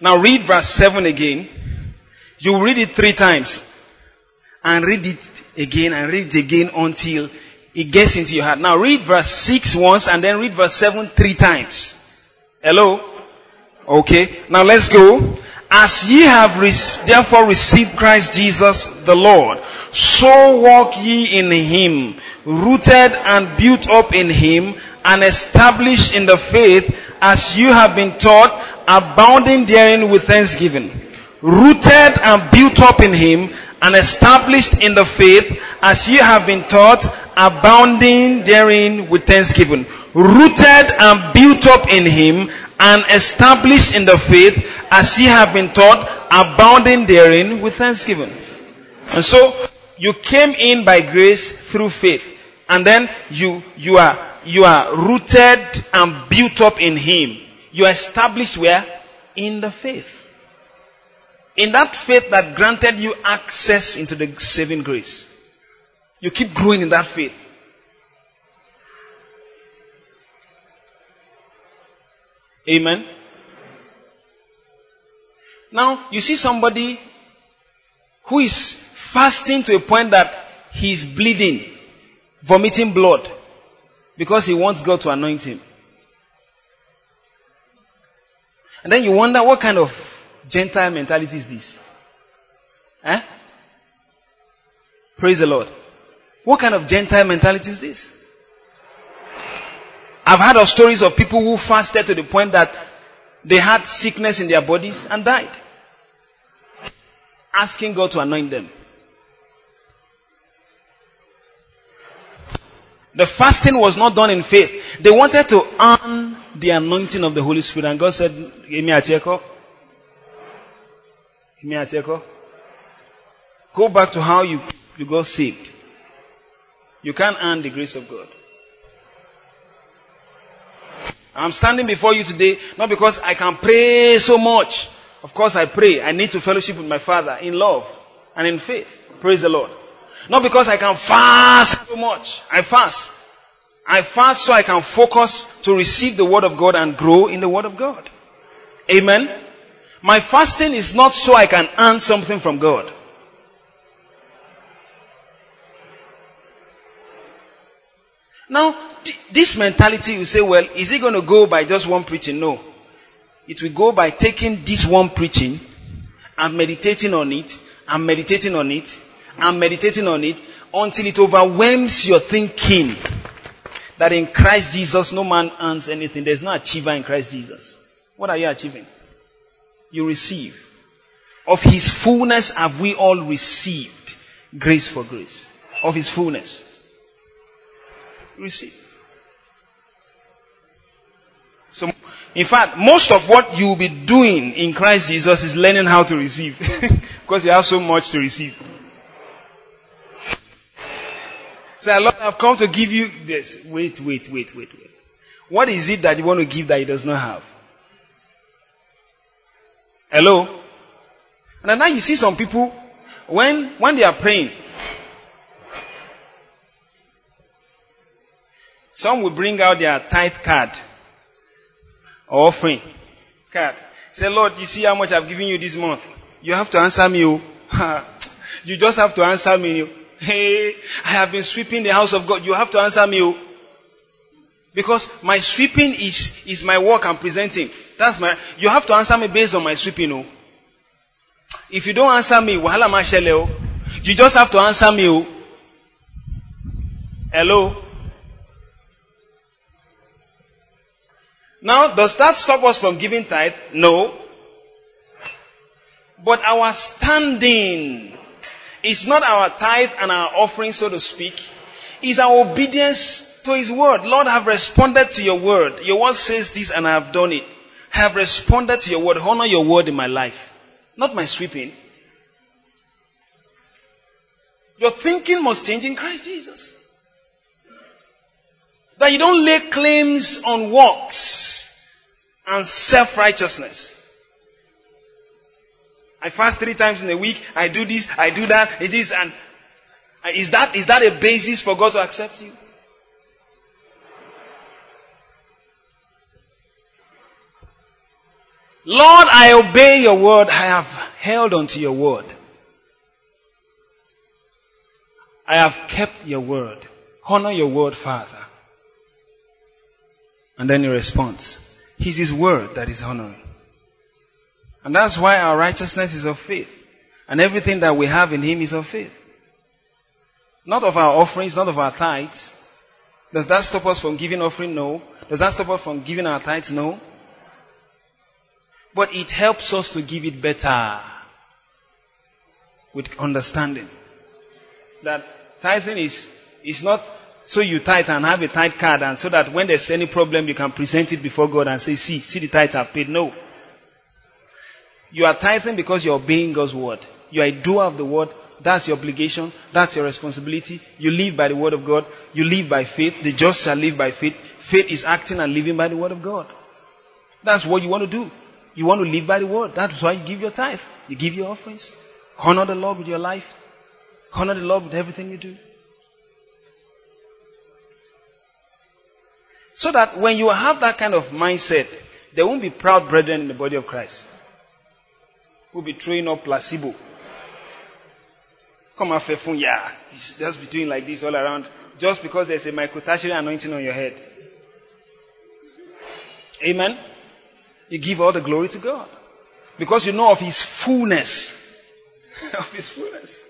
Now read verse 7 again. You read it three times. And read it again and read it again until it gets into your heart. Now read verse 6 once and then read verse 7 three times. Hello? Okay. Now let's go. As ye have re- therefore received Christ Jesus the Lord, so walk ye in him, rooted and built up in him, and established in the faith as you have been taught, abounding therein with thanksgiving. Rooted and built up in him, and established in the faith as you have been taught, abounding therein with thanksgiving. Rooted and built up in him, and established in the faith as ye have been taught, abounding therein with thanksgiving. And so, you came in by grace through faith. And then you, you are, you are rooted and built up in Him. You are established where? In the faith. In that faith that granted you access into the saving grace. You keep growing in that faith. Amen. Now, you see somebody who is fasting to a point that he's bleeding, vomiting blood, because he wants God to anoint him. And then you wonder what kind of Gentile mentality is this? Eh? Praise the Lord. What kind of Gentile mentality is this? I've heard of stories of people who fasted to the point that they had sickness in their bodies and died. Asking God to anoint them. The fasting was not done in faith. They wanted to earn the anointing of the Holy Spirit. And God said, Give me a tieko. Me a tieko. Go back to how you, you got saved. You can't earn the grace of God. I'm standing before you today not because I can pray so much. Of course I pray. I need to fellowship with my Father in love and in faith. Praise the Lord. Not because I can fast so much. I fast. I fast so I can focus to receive the Word of God and grow in the Word of God. Amen. My fasting is not so I can earn something from God. Now, this mentality, you say, well, is it going to go by just one preaching? No. It will go by taking this one preaching and meditating on it, and meditating on it, and meditating on it, until it overwhelms your thinking that in Christ Jesus no man earns anything. There's no achiever in Christ Jesus. What are you achieving? You receive. Of His fullness have we all received grace for grace. Of His fullness. Receive. So, in fact, most of what you will be doing in Christ Jesus is learning how to receive. because you have so much to receive. Say, Lord, I've come to give you this. Wait, wait, wait, wait, wait. What is it that you want to give that he does not have? Hello? And now you see some people, when, when they are praying, some will bring out their tithe card or offering card. Say, Lord, you see how much I've given you this month. You have to answer me. Oh. you just have to answer me. Oh. Hey, I have been sweeping the house of God. You have to answer me. Oh. Because my sweeping is, is my work I'm presenting. That's my, you have to answer me based on my sweeping. Oh. If you don't answer me, wahala oh. You just have to answer me. Oh. Hello? Now, does that stop us from giving tithe? No. But our standing is not our tithe and our offering, so to speak. Is our obedience to His word. Lord, I have responded to your word. Your word says this and I have done it. I have responded to your word. Honor your word in my life. Not my sweeping. Your thinking must change in Christ Jesus. That you don't lay claims on works and self-righteousness. I fast three times in a week. I do this. I do that. It is and is that is that a basis for God to accept you? Lord, I obey your word. I have held onto your word. I have kept your word. Honor your word, Father. And then he responds. He's his word that is honoring. And that's why our righteousness is of faith. And everything that we have in him is of faith. Not of our offerings, not of our tithes. Does that stop us from giving offering? No. Does that stop us from giving our tithes? No. But it helps us to give it better with understanding. That tithing is, is not so you tithe and have a tithe card and so that when there's any problem you can present it before God and say, see, see the tithe I've paid. No. You are tithing because you're obeying God's word. You are a doer of the word. That's your obligation. That's your responsibility. You live by the word of God. You live by faith. The just shall live by faith. Faith is acting and living by the word of God. That's what you want to do. You want to live by the word. That's why you give your tithe. You give your offerings. Honor the Lord with your life. Honor the Lord with everything you do. So that when you have that kind of mindset, there won't be proud brethren in the body of Christ. Who'll be throwing up placebo. Come on, Fefun, yeah. Just be doing like this all around. Just because there's a microtertiary anointing on your head. Amen. You give all the glory to God. Because you know of His fullness. of His fullness.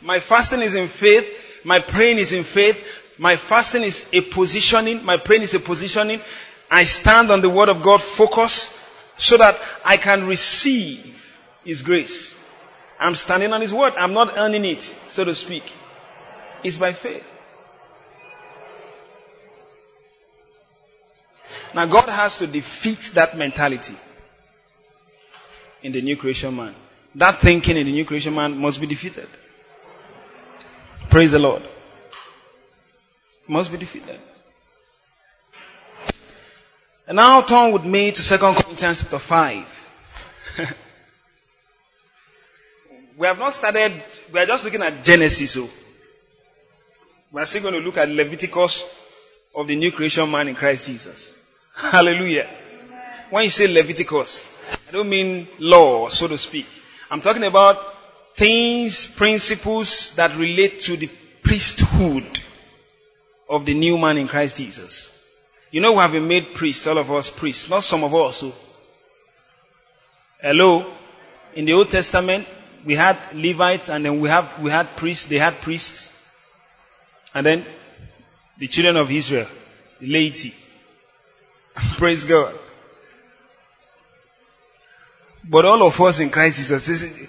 My fasting is in faith. My praying is in faith. My fasting is a positioning. My praying is a positioning. I stand on the word of God, focus, so that I can receive His grace. I'm standing on His word. I'm not earning it, so to speak. It's by faith. Now God has to defeat that mentality in the new creation man. That thinking in the new creation man must be defeated. Praise the Lord must be defeated. And now turn with me to 2 Corinthians chapter 5. we have not started, we are just looking at Genesis. So we are still going to look at Leviticus of the new creation man in Christ Jesus. Hallelujah. When you say Leviticus, I don't mean law, so to speak. I'm talking about things, principles that relate to the priesthood of the new man in Christ Jesus. You know we have been made priests, all of us priests, not some of us. So. Hello? In the Old Testament, we had Levites and then we have, we had priests, they had priests. And then the children of Israel, the laity. Praise God. But all of us in Christ Jesus,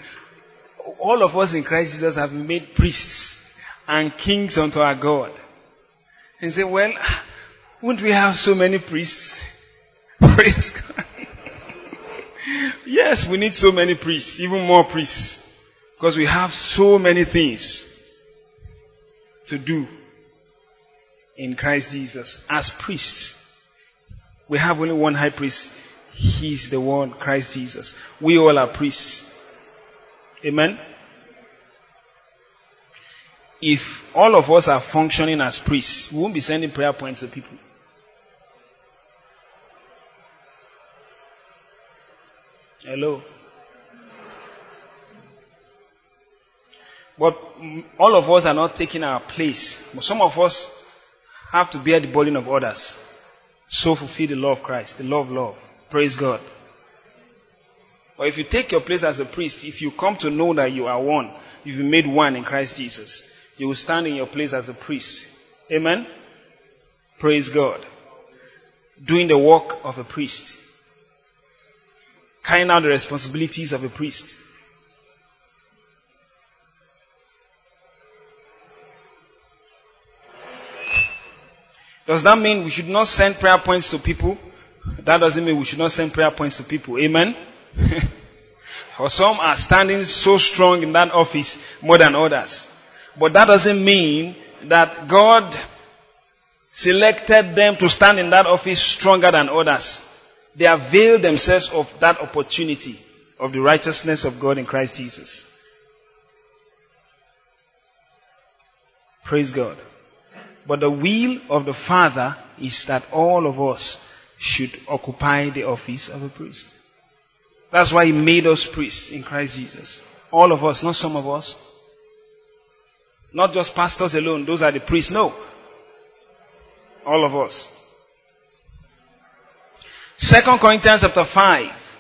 all of us in Christ Jesus have been made priests and kings unto our God. And say, well, wouldn't we have so many priests? Praise God. yes, we need so many priests, even more priests. Because we have so many things to do in Christ Jesus as priests. We have only one high priest. He's the one, Christ Jesus. We all are priests. Amen if all of us are functioning as priests, we won't be sending prayer points to people. Hello. But all of us are not taking our place. Some of us have to bear the burden of others. So fulfill the law of Christ, the law of love. Praise God. But if you take your place as a priest, if you come to know that you are one, you've been made one in Christ Jesus, you will stand in your place as a priest. Amen? Praise God. Doing the work of a priest. Carrying out the responsibilities of a priest. Does that mean we should not send prayer points to people? That doesn't mean we should not send prayer points to people. Amen? or some are standing so strong in that office more than others. But that doesn't mean that God selected them to stand in that office stronger than others. They availed themselves of that opportunity of the righteousness of God in Christ Jesus. Praise God. But the will of the Father is that all of us should occupy the office of a priest. That's why He made us priests in Christ Jesus. All of us, not some of us. Not just pastors alone, those are the priests. No. All of us. Second Corinthians chapter 5.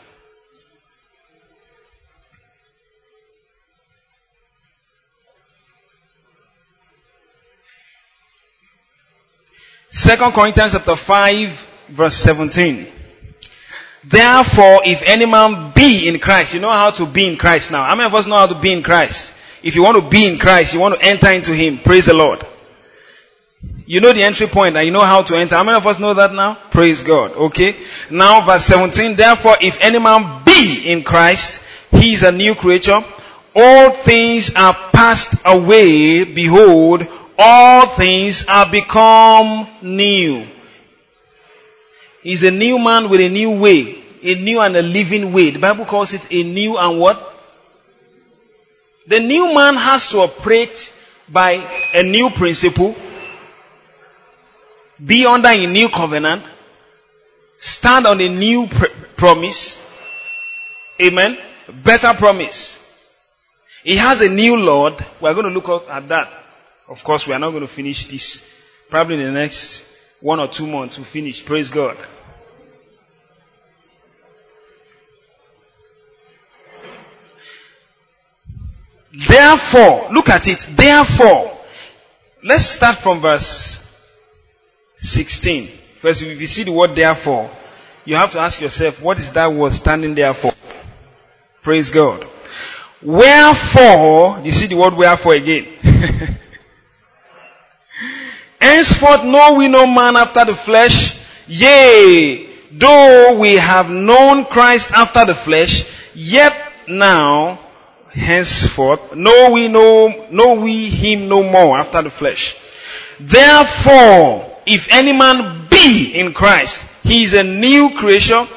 Second Corinthians chapter 5 verse 17. Therefore, if any man be in Christ, you know how to be in Christ now. How many of us know how to be in Christ? If you want to be in Christ, you want to enter into Him. Praise the Lord. You know the entry point and you know how to enter. How many of us know that now? Praise God. Okay. Now verse 17. Therefore, if any man be in Christ, he is a new creature. All things are passed away. Behold, all things are become new. He's a new man with a new way. A new and a living way. The Bible calls it a new and what? The new man has to operate by a new principle, be under a new covenant, stand on a new pr- promise. Amen. Better promise. He has a new Lord. We're going to look at that. Of course, we are not going to finish this. Probably in the next one or two months we'll finish. Praise God. Therefore, look at it. Therefore, let's start from verse 16. First, if you see the word therefore, you have to ask yourself, what is that word standing there for? Praise God. Wherefore, you see the word wherefore again. Henceforth know we no man after the flesh. Yea, though we have known Christ after the flesh, yet now henceforth know we no know we him no more after the flesh. Therefore, if any man be in Christ, he is a new creation.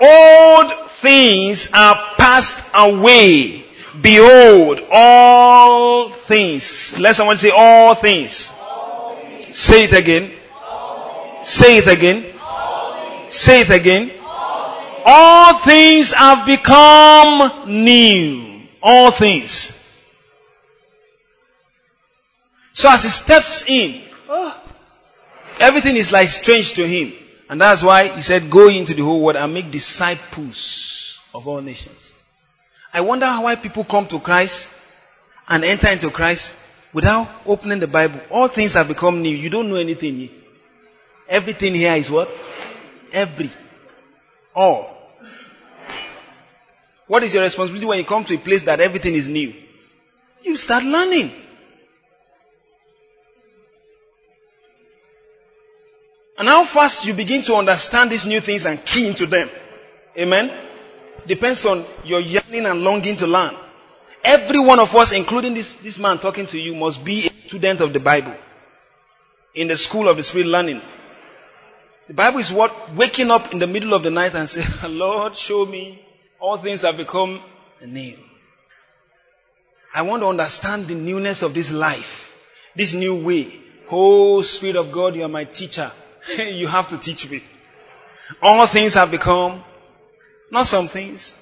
Old things are passed away. Behold, all things. Let someone say all things. Say it again. Say it again. Say it again. All things have become new all things. So as he steps in, everything is like strange to him. And that's why he said, go into the whole world and make disciples of all nations. I wonder why people come to Christ and enter into Christ without opening the Bible. All things have become new. You don't know anything. new. Everything here is what? Every. All. What is your responsibility when you come to a place that everything is new? You start learning. And how fast you begin to understand these new things and key into them. Amen. Depends on your yearning and longing to learn. Every one of us, including this, this man talking to you, must be a student of the Bible. In the school of the Spirit learning. The Bible is what? Waking up in the middle of the night and say, Lord, show me all things have become new. I want to understand the newness of this life, this new way. Oh, Spirit of God, you are my teacher. you have to teach me. All things have become, not some things.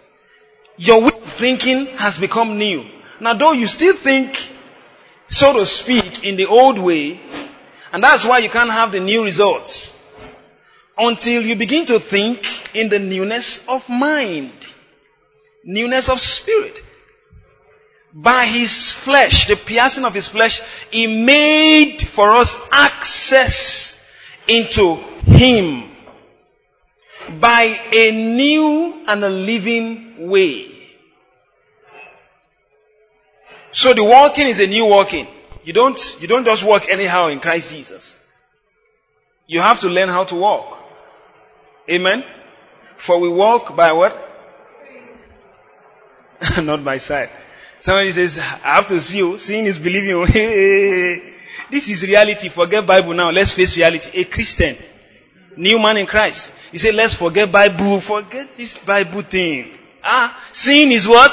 Your way of thinking has become new. Now, though you still think, so to speak, in the old way, and that's why you can't have the new results until you begin to think in the newness of mind newness of spirit. By his flesh, the piercing of his flesh, he made for us access into him by a new and a living way. So the walking is a new walking. You don't, you don't just walk anyhow in Christ Jesus. You have to learn how to walk. Amen. For we walk by what? not by sight. Somebody says, I have to see you. Seeing is believing. this is reality. Forget Bible now. Let's face reality. A Christian, new man in Christ. He said, let's forget Bible. Forget this Bible thing. Ah, sin is what?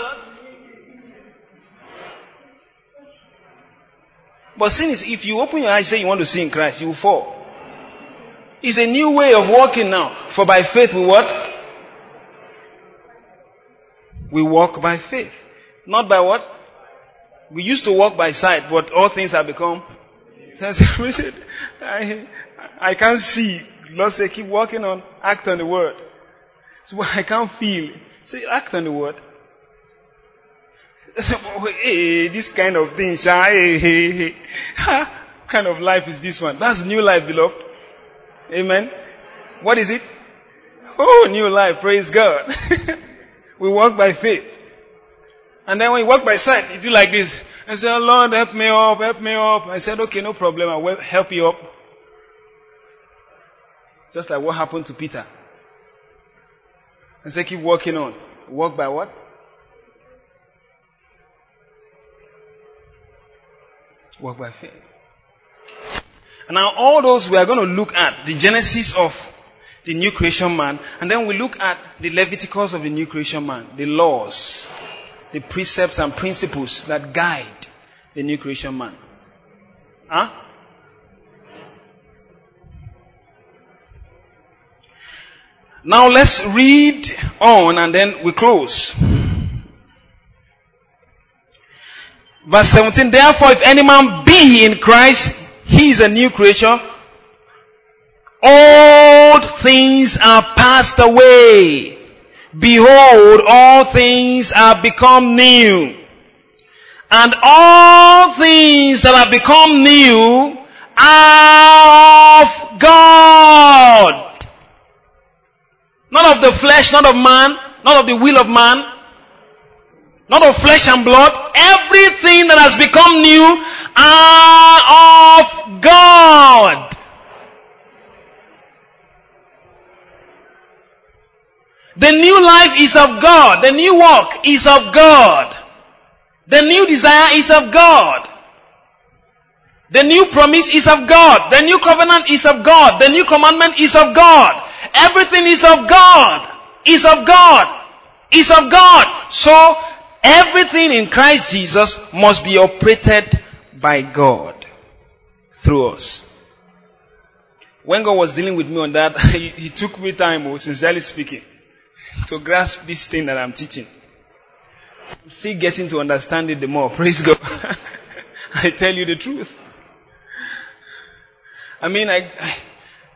But sin is, if you open your eyes say you want to see in Christ, you will fall. It's a new way of walking now. For by faith we what? We walk by faith. Not by what? We used to walk by sight, but all things have become. I, I can't see. Lord say, keep walking on, act on the word. So I can't feel. Say, act on the word. hey, this kind of thing, hey, hey, hey. what kind of life is this one? That's new life, beloved. Amen. What is it? Oh, new life. Praise God. we walk by faith. And then when you walk by sight, you do like this. I say, oh Lord, help me up, help me up. I said, okay, no problem. I will help you up. Just like what happened to Peter. I said, keep walking on. Walk by what? Walk by faith. And now all those we are going to look at the genesis of the new creation man, and then we look at the Leviticus of the new creation man, the laws, the precepts and principles that guide the new creation man. Huh? Now let's read on and then we close. Verse 17, therefore if any man be in Christ, he is a new creature. Old things are passed away. Behold, all things are become new. And all things that have become new are of God. Not of the flesh, not of man, not of the will of man, not of flesh and blood. Everything that has become new are of God. The new life is of God. The new walk is of God. The new desire is of God. The new promise is of God. The new covenant is of God. The new commandment is of God. Everything is of God. Is of God. Is of God. So Everything in Christ Jesus must be operated by God through us. When God was dealing with me on that, he, took me time, oh, sincerely speaking, to grasp this thing that I'm teaching. I'm still getting to understand it the more. Praise God. I tell you the truth. I mean, I, I,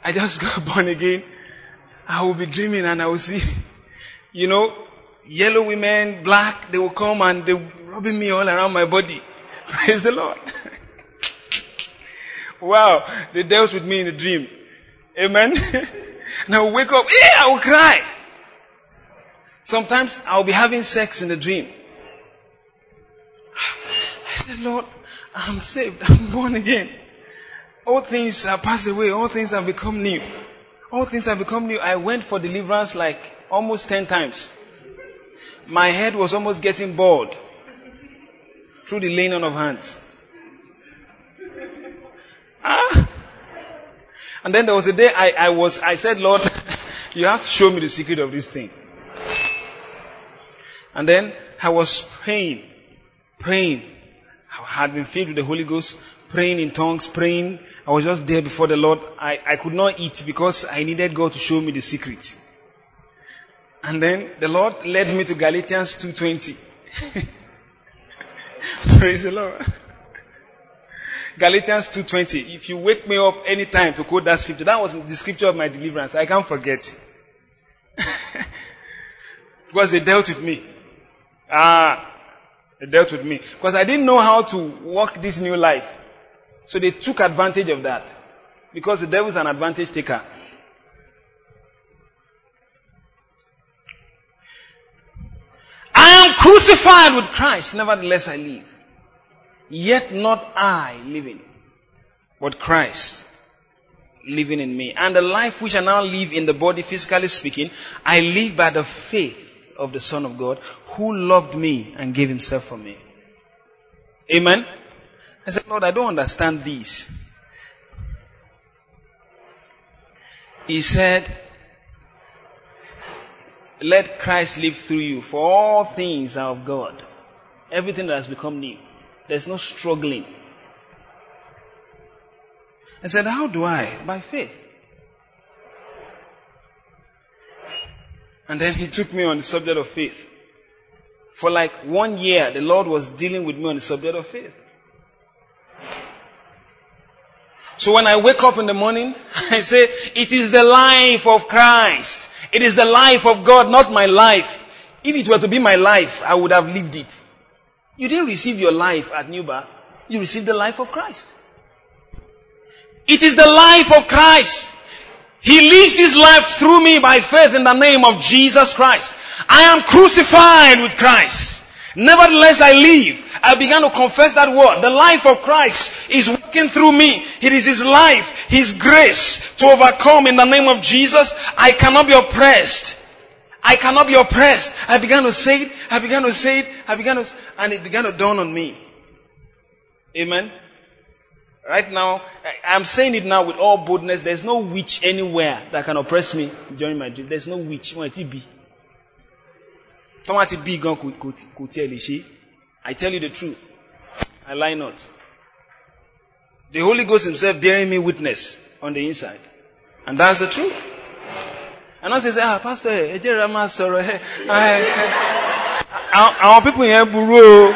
I just got born again. I will be dreaming and I will see, you know, yellow women, black, they will come and they will rubbing me all around my body. Praise the Lord. wow, they dealt with me in a dream. Amen. I will wake up, yeah, I will cry. Sometimes I'll be having sex in a dream. I said, Lord, I'm saved. I'm born again. All things have passed away. All things have become new. All things have become new. I went for deliverance like almost 10 times my head was almost getting bored through the laying on of hands. Ah. And then there was a day I, I was, I said, Lord, you have to show me the secret of this thing. And then I was praying, praying. I had been filled with the Holy Ghost, praying in tongues, praying. I was just there before the Lord. I, I could not eat because I needed God to show me the secret. And then the Lord led me to Galatians 2.20. Praise the Lord. Galatians 2.20. If you wake me up anytime to quote that scripture, that was the scripture of my deliverance. I can't forget. because they dealt with me. Ah, they dealt with me. Because I didn't know how to walk this new life. So they took advantage of that. Because the devil is an advantage taker. I am crucified with Christ, nevertheless I live. Yet not I living, but Christ living in me. And the life which I now live in the body, physically speaking, I live by the faith of the Son of God who loved me and gave himself for me. Amen. I said, Lord, I don't understand this. He said, let Christ live through you, for all things are of God. Everything that has become new. There's no struggling. I said, How do I? By faith. And then he took me on the subject of faith. For like one year, the Lord was dealing with me on the subject of faith. So when I wake up in the morning, I say, it is the life of Christ. It is the life of God, not my life. If it were to be my life, I would have lived it. You didn't receive your life at New Birth. You received the life of Christ. It is the life of Christ. He lives his life through me by faith in the name of Jesus Christ. I am crucified with Christ. Nevertheless, I live. I began to confess that word. The life of Christ is working through me. It is His life, His grace to overcome in the name of Jesus. I cannot be oppressed. I cannot be oppressed. I began to say it. I began to say it. I began to, and it began to dawn on me. Amen. Right now, I'm saying it now with all boldness. There's no witch anywhere that can oppress me during my dream. There's no witch. Wọ́n ti bí. Tọ́wọ́n ti bí gan kò. I tell you the truth. I lie not. The Holy Ghost Himself bearing me witness on the inside. And that's the truth. And I say, ah, Pastor, ẹ jẹ́ ra máa sọ̀rọ̀ ẹ̀. Àwọn people yẹn burú.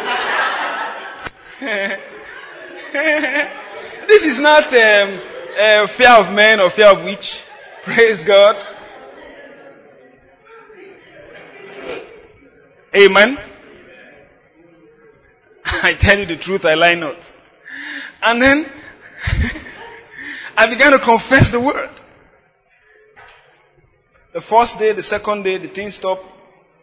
This is not um, uh, fear of men or fear of witch. Praise God. Amen. I tell you the truth, I lie not. And then I began to confess the word. The first day, the second day, the thing stopped.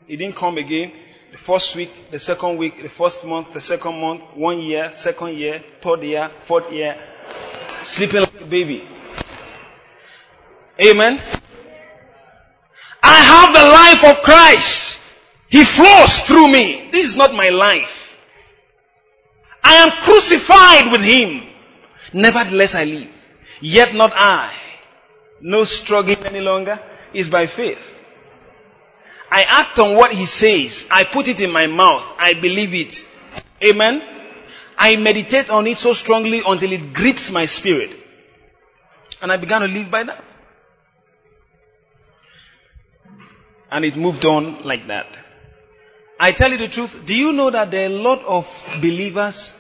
It didn't come again. The first week, the second week, the first month, the second month, one year, second year, third year, fourth year, sleeping like a baby. Amen. I have the life of Christ. He flows through me. This is not my life. I am crucified with him. Nevertheless I live. Yet not I. No struggling any longer is by faith. I act on what he says. I put it in my mouth. I believe it. Amen. I meditate on it so strongly until it grips my spirit. And I began to live by that. And it moved on like that. I tell you the truth. Do you know that there are a lot of believers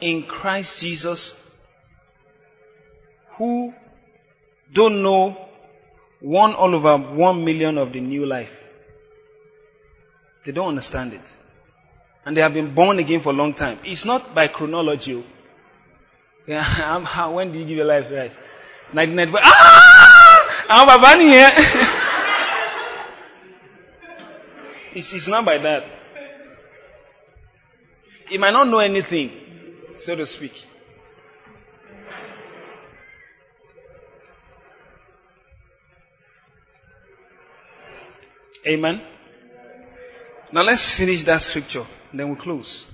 in Christ Jesus who don't know one all over one million of the new life? They don't understand it. And they have been born again for a long time. It's not by chronology. Oh. Yeah, when did you give your life Christ? 1995. Ah! I'm Babani here. It's, it's not by that. He might not know anything, so to speak. Amen. Now let's finish that scripture, then we'll close.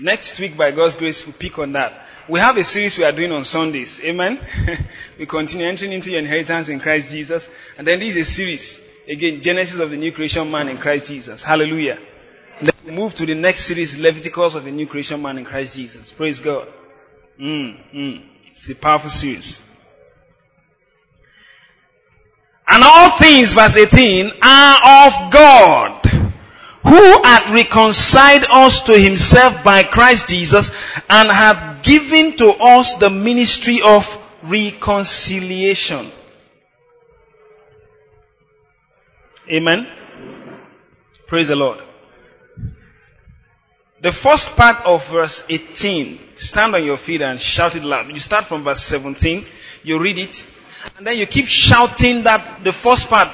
Next week, by God's grace, we'll pick on that. We have a series we are doing on Sundays. Amen. we continue entering into your inheritance in Christ Jesus. And then this is a series Again, Genesis of the new creation man in Christ Jesus. Hallelujah. We move to the next series, Leviticus of the new creation man in Christ Jesus. Praise God. Mm, mm. It's a powerful series. And all things, verse 18, are of God, who hath reconciled us to himself by Christ Jesus, and hath given to us the ministry of reconciliation. Amen. Praise the Lord. The first part of verse 18, stand on your feet and shout it loud. You start from verse 17, you read it, and then you keep shouting that the first part,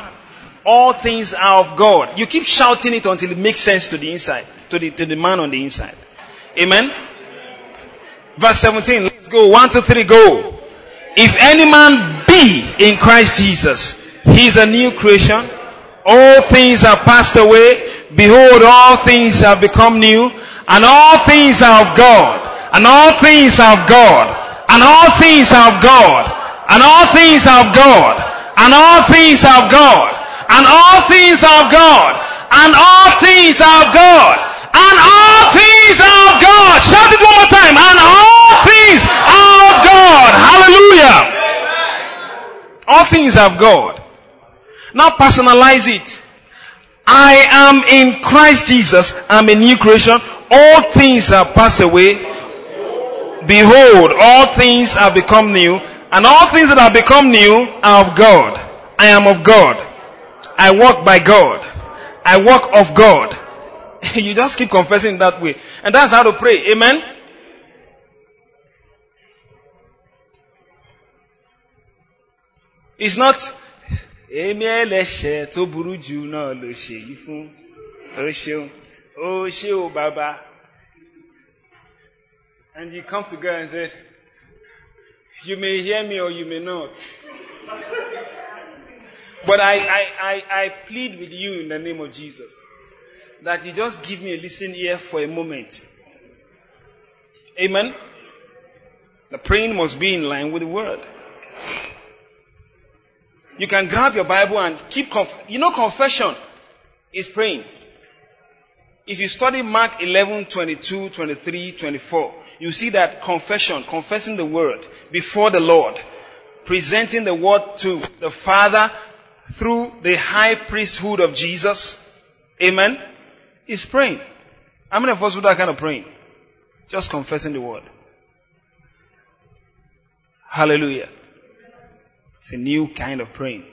all things are of God. You keep shouting it until it makes sense to the inside, to the, to the man on the inside. Amen. Verse 17, let's go. One, two, three, go. If any man be in Christ Jesus, he is a new creation. All things have passed away. Behold, all things have become new. And all things are of God. And all things are of God. And all things are of God. And all things are of God. And all things are of God. And all things are of God. And all things are of God. And all things are of God. Shout it one more time. And all things are of God. Hallelujah. All things are of God. Now personalize it. I am in Christ Jesus. I'm a new creation. All things have passed away. Behold, all things have become new. And all things that have become new are of God. I am of God. I walk by God. I walk of God. you just keep confessing that way. And that's how to pray. Amen. It's not èmi ẹlẹ́ṣẹ̀ tó burú jù náà ló ṣe fún. Ó ṣeun. Ó ṣe ó bàbá. And you come to God and say you may hear me or you may not. But I, I, I, I plead with you in the name of Jesus that you just give me a listen ear for a moment. Amen? The praying must be in line with the word you can grab your Bible and keep, conf- you know, confession is praying. If you study Mark 11, 22, 23, 24, you see that confession, confessing the word before the Lord, presenting the word to the Father through the high priesthood of Jesus, amen, is praying. How many of us do that kind of praying? Just confessing the word. Hallelujah. It's a new kind of praying.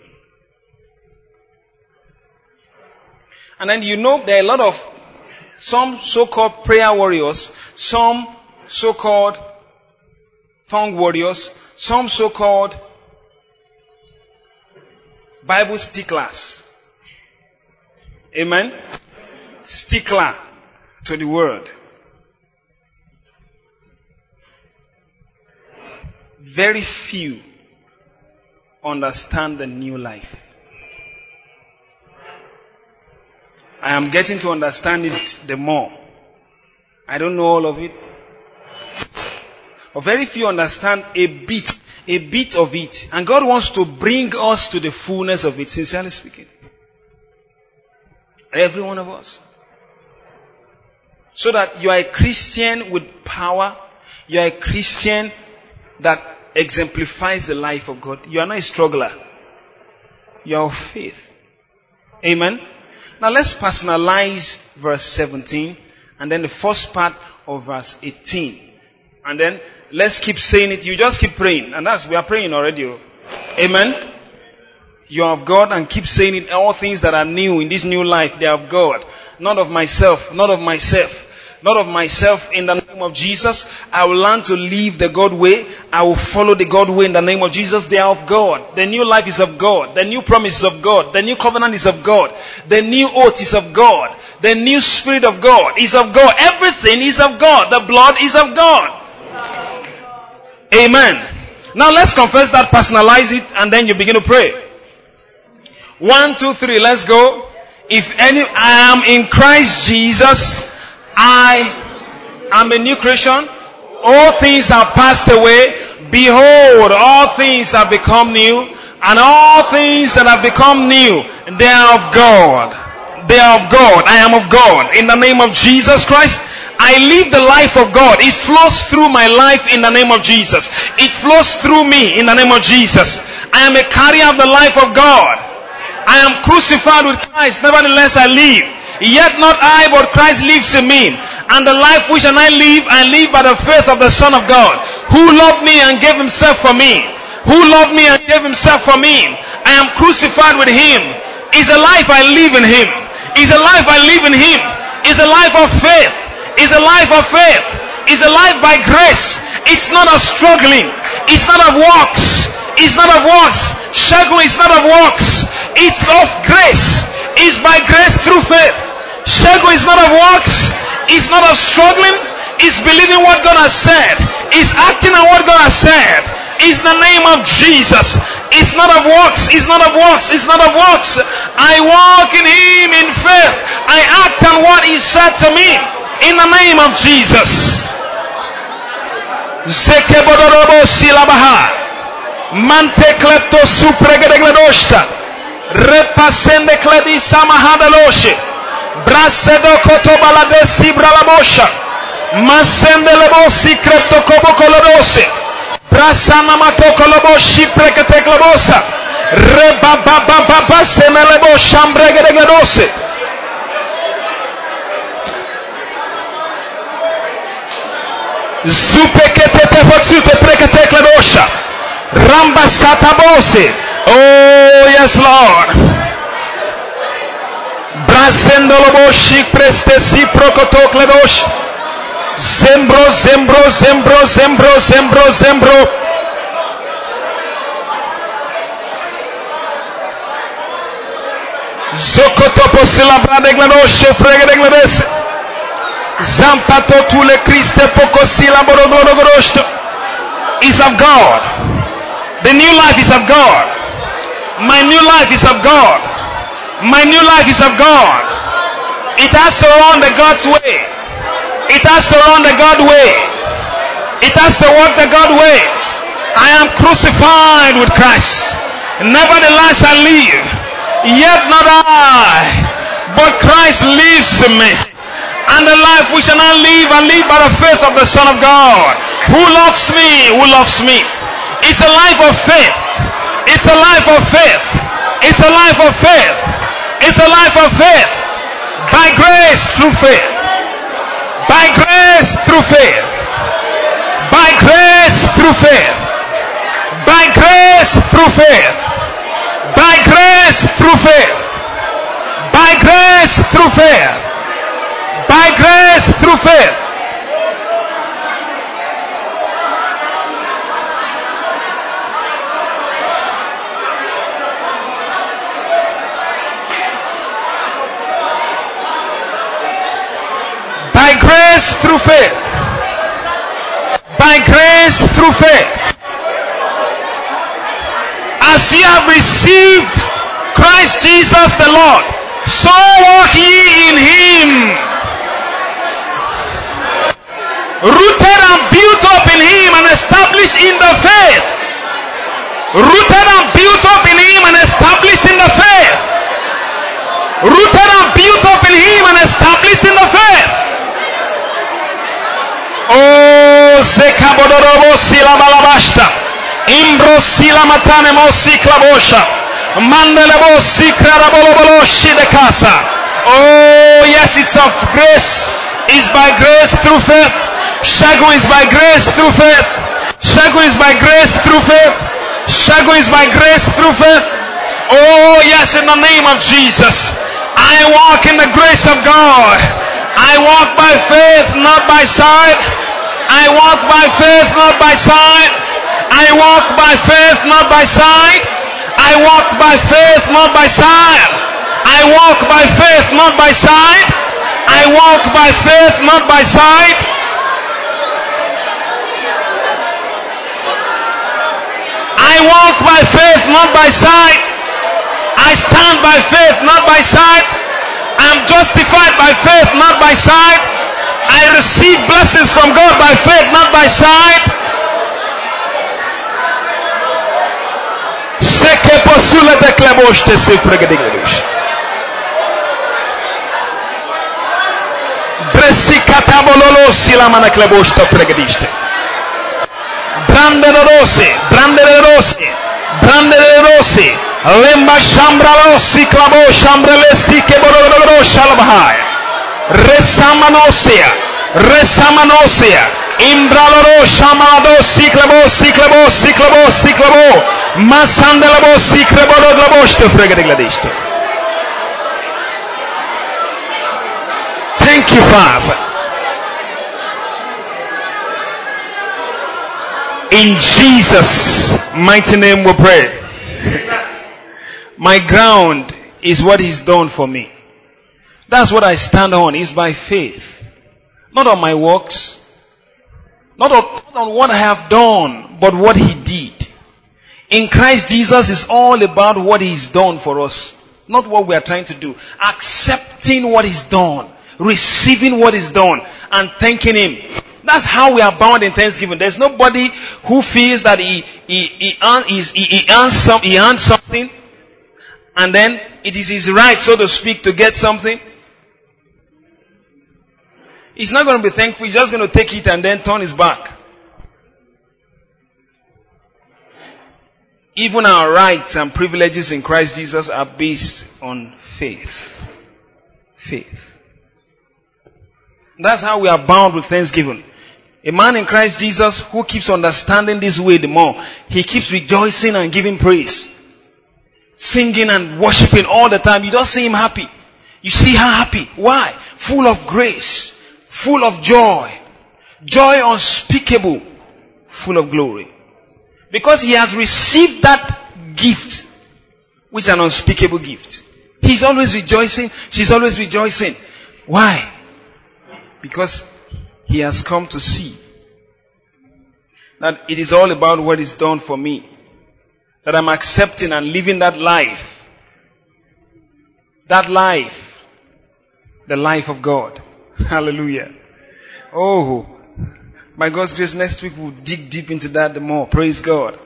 And then you know there are a lot of some so-called prayer warriors, some so-called tongue warriors, some so-called Bible sticklers. Amen? Stickler to the word. Very few understand the new life. I am getting to understand it the more. I don't know all of it. But very few understand a bit, a bit of it. And God wants to bring us to the fullness of it, sincerely speaking. Every one of us. So that you are a Christian with power. You are a Christian that exemplifies the life of God. You are not a struggler. You are of faith. Amen. Now let's personalize verse 17 and then the first part of verse 18. And then let's keep saying it. You just keep praying. And that's, we are praying already. Oh. Amen. You are of God and keep saying it. All things that are new in this new life, they are of God. Not of myself, not of myself not of myself in the name of Jesus. I will learn to live the God way. I will follow the God way in the name of Jesus. They are of God. The new life is of God. The new promise is of God. The new covenant is of God. The new oath is of God. The new spirit of God is of God. Everything is of God. The blood is of God. Amen. Now let's confess that, personalize it, and then you begin to pray. One, two, three, let's go. If any, I am in Christ Jesus, I am a new creation. All things have passed away. Behold, all things have become new. And all things that have become new, they are of God. They are of God. I am of God. In the name of Jesus Christ, I live the life of God. It flows through my life in the name of Jesus. It flows through me in the name of Jesus. I am a carrier of the life of God. I am crucified with Christ. Nevertheless, I live. Yet not I, but Christ lives in me. And the life which I live, I live by the faith of the Son of God, who loved me and gave himself for me. Who loved me and gave himself for me. I am crucified with him. Is a life I live in him. Is a life I live in him. Is a life of faith. Is a life of faith. Is a life by grace. It's not of struggling. It's not of works. It's not of works. Struggle is not of works. It's of grace. It's by grace through faith. Segun is not of works. It's not of struggling. It's believing what God has said. It's acting on what God has said. It's the name of Jesus. It's not of works. It's not of works. It's not of works. I walk in Him in faith. I act on what He said to me in the name of Jesus. Zekebodorobo silabaha. Mante klepto supregedegledoshta. Repasende kledi samahadaloshe. Brasedo kotobalade sibralabosha. Masende lebosi krepto kobokolodose. Brasana matokoloboshi preketeklobosa. Rebababababa semelebo shambregedegledose. Zupeketete potsute preketekledosha. Ramba satabose. Oh, yes, Lord. Prestesi prokotokledosh. Zembro, zembro, zembro, zembro, zembro, zembro. Zampato is of God. The new life is of God. My new life is of God. My new life is of God. It has to run the God's way. It has to run the God way. It has to work the God way. I am crucified with Christ. Nevertheless I live. Yet not I, but Christ lives in me and the life we shall not live I live by the faith of the Son of God, who loves me, who loves me. It's a life of faith. It's a life of faith. It's a life of faith. It's a life of faith. By grace through faith. By grace through faith. By grace through faith. By grace through faith. By grace through faith. By grace through faith by grace through faith. By grace through faith. By grace through faith. As ye have received Christ Jesus the Lord, so walk ye in him rooted and built up in him and established in the faith. Rooted and built up in him and established in the faith. Rooted and built up in him and established in the faith. Oh, sekabodorobo sila balabashta. Imbro sila matane mosi klabosha. Mandelebo sikra rabolobolo shide casa. Oh, yes, it's of grace. It's by grace through faith. Segun is by grace through faith. Segun is by grace through faith. Segun is by grace through faith. Oh, yes, in the name of Jesus. I walk in the grace of God. I walk by faith, not by sight. I walk by faith, not by sight. I walk by faith, not by sight. I walk by faith, not by sight. I walk by faith, not by sight. I walk by faith, not by sight. I walk by faith, not by sight. I stand by faith, not by sight. I am justified by faith, not by sight. I receive blessings from God by faith, not by sight. Brandere rose, brandere rose, Dandele Rossi, Lemba Shambra Rossi, Clabo Shambra Lesti, Keboro Rossi Albahai, Resamanosia, Resamanosia, Imbraloro Shamalado, Siklabo, Siklabo, Siklabo, Siklabo, Masandelabo, Siklaboro Glabosto, Fregadegladisto. Thank you, Father. In Jesus' mighty name we pray. My ground is what He's done for me. That's what I stand on, is by faith. Not on my works. Not on, not on what I have done, but what He did. In Christ Jesus is all about what He's done for us. Not what we are trying to do. Accepting what He's done. Receiving what He's done. And thanking Him. That's how we are bound in thanksgiving. There's nobody who feels that he, he, he, he, he, earns some, he earned something and then it is his right, so to speak, to get something. He's not going to be thankful. He's just going to take it and then turn his back. Even our rights and privileges in Christ Jesus are based on faith. Faith. That's how we are bound with thanksgiving. A man in Christ Jesus who keeps understanding this way the more, he keeps rejoicing and giving praise. Singing and worshiping all the time. You don't see him happy. You see her happy. Why? Full of grace. Full of joy. Joy unspeakable. Full of glory. Because he has received that gift, which is an unspeakable gift. He's always rejoicing. She's always rejoicing. Why? Because he has come to see that it is all about what is done for me. That I'm accepting and living that life. That life. The life of God. Hallelujah. Oh, by God's grace, next week we'll dig deep into that the more. Praise God.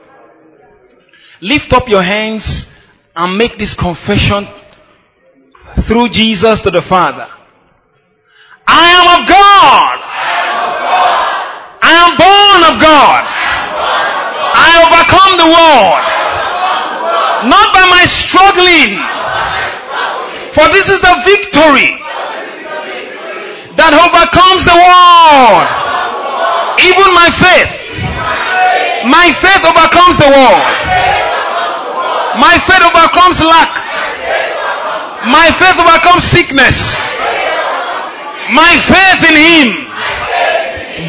Lift up your hands and make this confession through Jesus to the Father. I am of God. I am born of God. I overcome the world. Not by my struggling. For this is the victory that overcomes the world. Even my faith. My faith overcomes the world. My faith overcomes lack. My faith overcomes sickness. My faith in Him,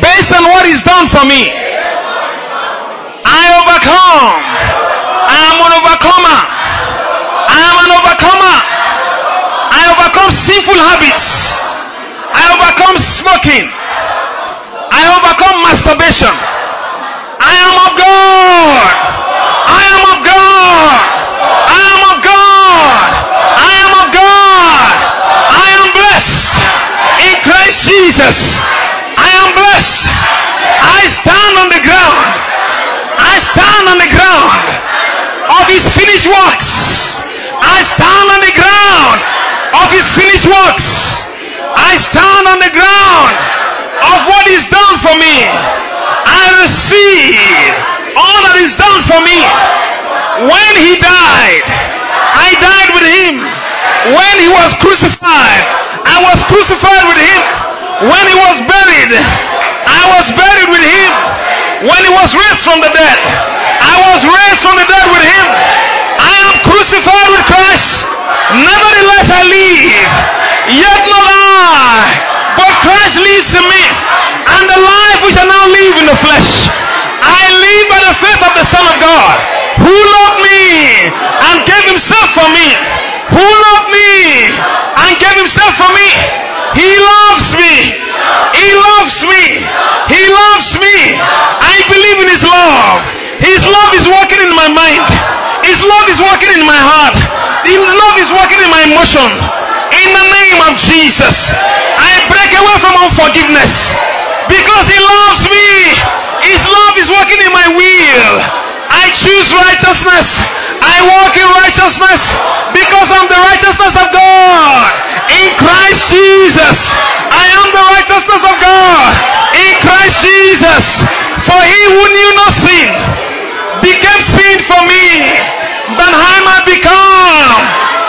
based on what He's done for me, I overcome. I am an overcomer. I am an overcomer. I overcome sinful habits. I overcome smoking. I overcome masturbation. I am of God. I am of God. I am of God. I am of God. I am blessed in Christ Jesus. I am blessed. I stand on the ground. I stand on the ground of his finished works. I stand on the ground of his finished works. I stand on the ground of what is done for me. I receive all that is done for me. When he died, I died with him. When he was crucified, I was crucified with him. When he was buried, I was buried with him. When he was raised from the dead, I was raised from the dead with him. I am crucified with Christ. Nevertheless I live. Yet not I, but Christ lives in me. And the life which I now live in the flesh, I live by the faith of the Son of God, who loved me and gave himself for me. Who loved me and gave himself for me. He loves me. He loves me. He loves me. I believe in his love. His love is working in my mind. His love is working in my heart. His love is working in my emotion. In the name of Jesus, I break away from unforgiveness because He loves me. His love is working in my will. Choose righteousness. I walk in righteousness because I'm the righteousness of God. In Christ Jesus, I am the righteousness of God. In Christ Jesus, for He who knew no sin became sin for me, that I might become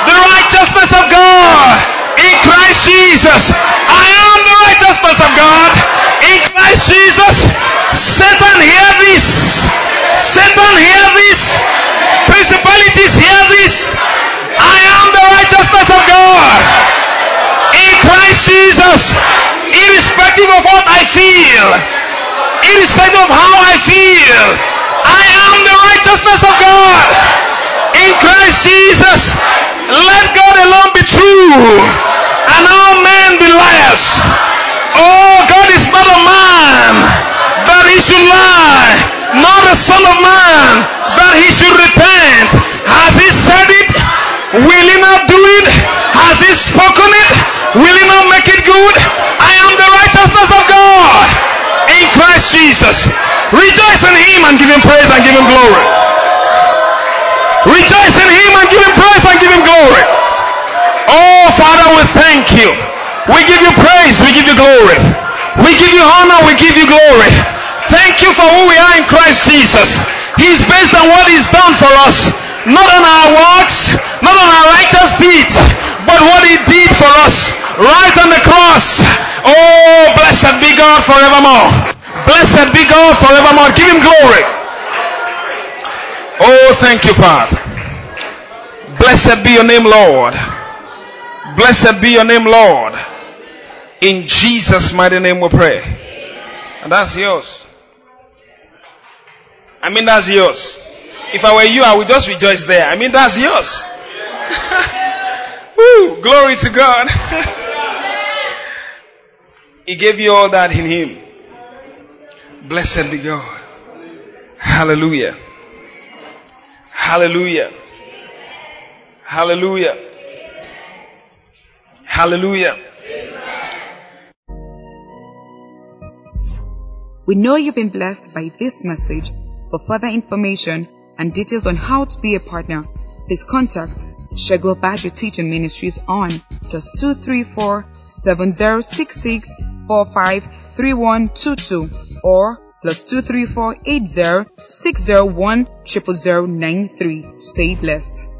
the righteousness of God. In Christ Jesus, I am the righteousness of God. In Christ Jesus, Satan hear this. Satan hear this. Principalities hear this. I am the righteousness of God. In Christ Jesus, irrespective of what I feel, irrespective of how I feel, I am the righteousness of God. In Christ Jesus, let God alone be true and all men be liars. Oh, God is not a man that he should lie, nor a son of man that he should repent. Has he said it? Will he not do it? Has he spoken it? Will he not make it good? I am the righteousness of God. In Christ Jesus. Rejoice in Him and give Him praise and give Him glory. Rejoice in Him and give Him praise and give Him glory. Oh, Father, we thank you. We give you praise. We give you glory. We give you honor. We give you glory. Thank you for who we are in Christ Jesus. He's based on what He's done for us. Not on our works, not on our righteous deeds, but what He did for us right on the cross. Oh, blessed be God forevermore. Blessed be God forevermore. Give Him glory. Oh, thank you, Father. Blessed be your name, Lord. Blessed be your name, Lord. In Jesus' mighty name we pray. And that's yours. I mean, that's yours. If I were you, I would just rejoice there. I mean, that's yours. Woo, glory to God. he gave you all that in Him. Blessed be God. Hallelujah. Hallelujah. Hallelujah. Hallelujah. We know you've been blessed by this message. For further information and details on how to be a partner, please contact Segun Obadje Teaching Ministries on plus 234 7066 453122 or plus 234 80 601 Stay blessed.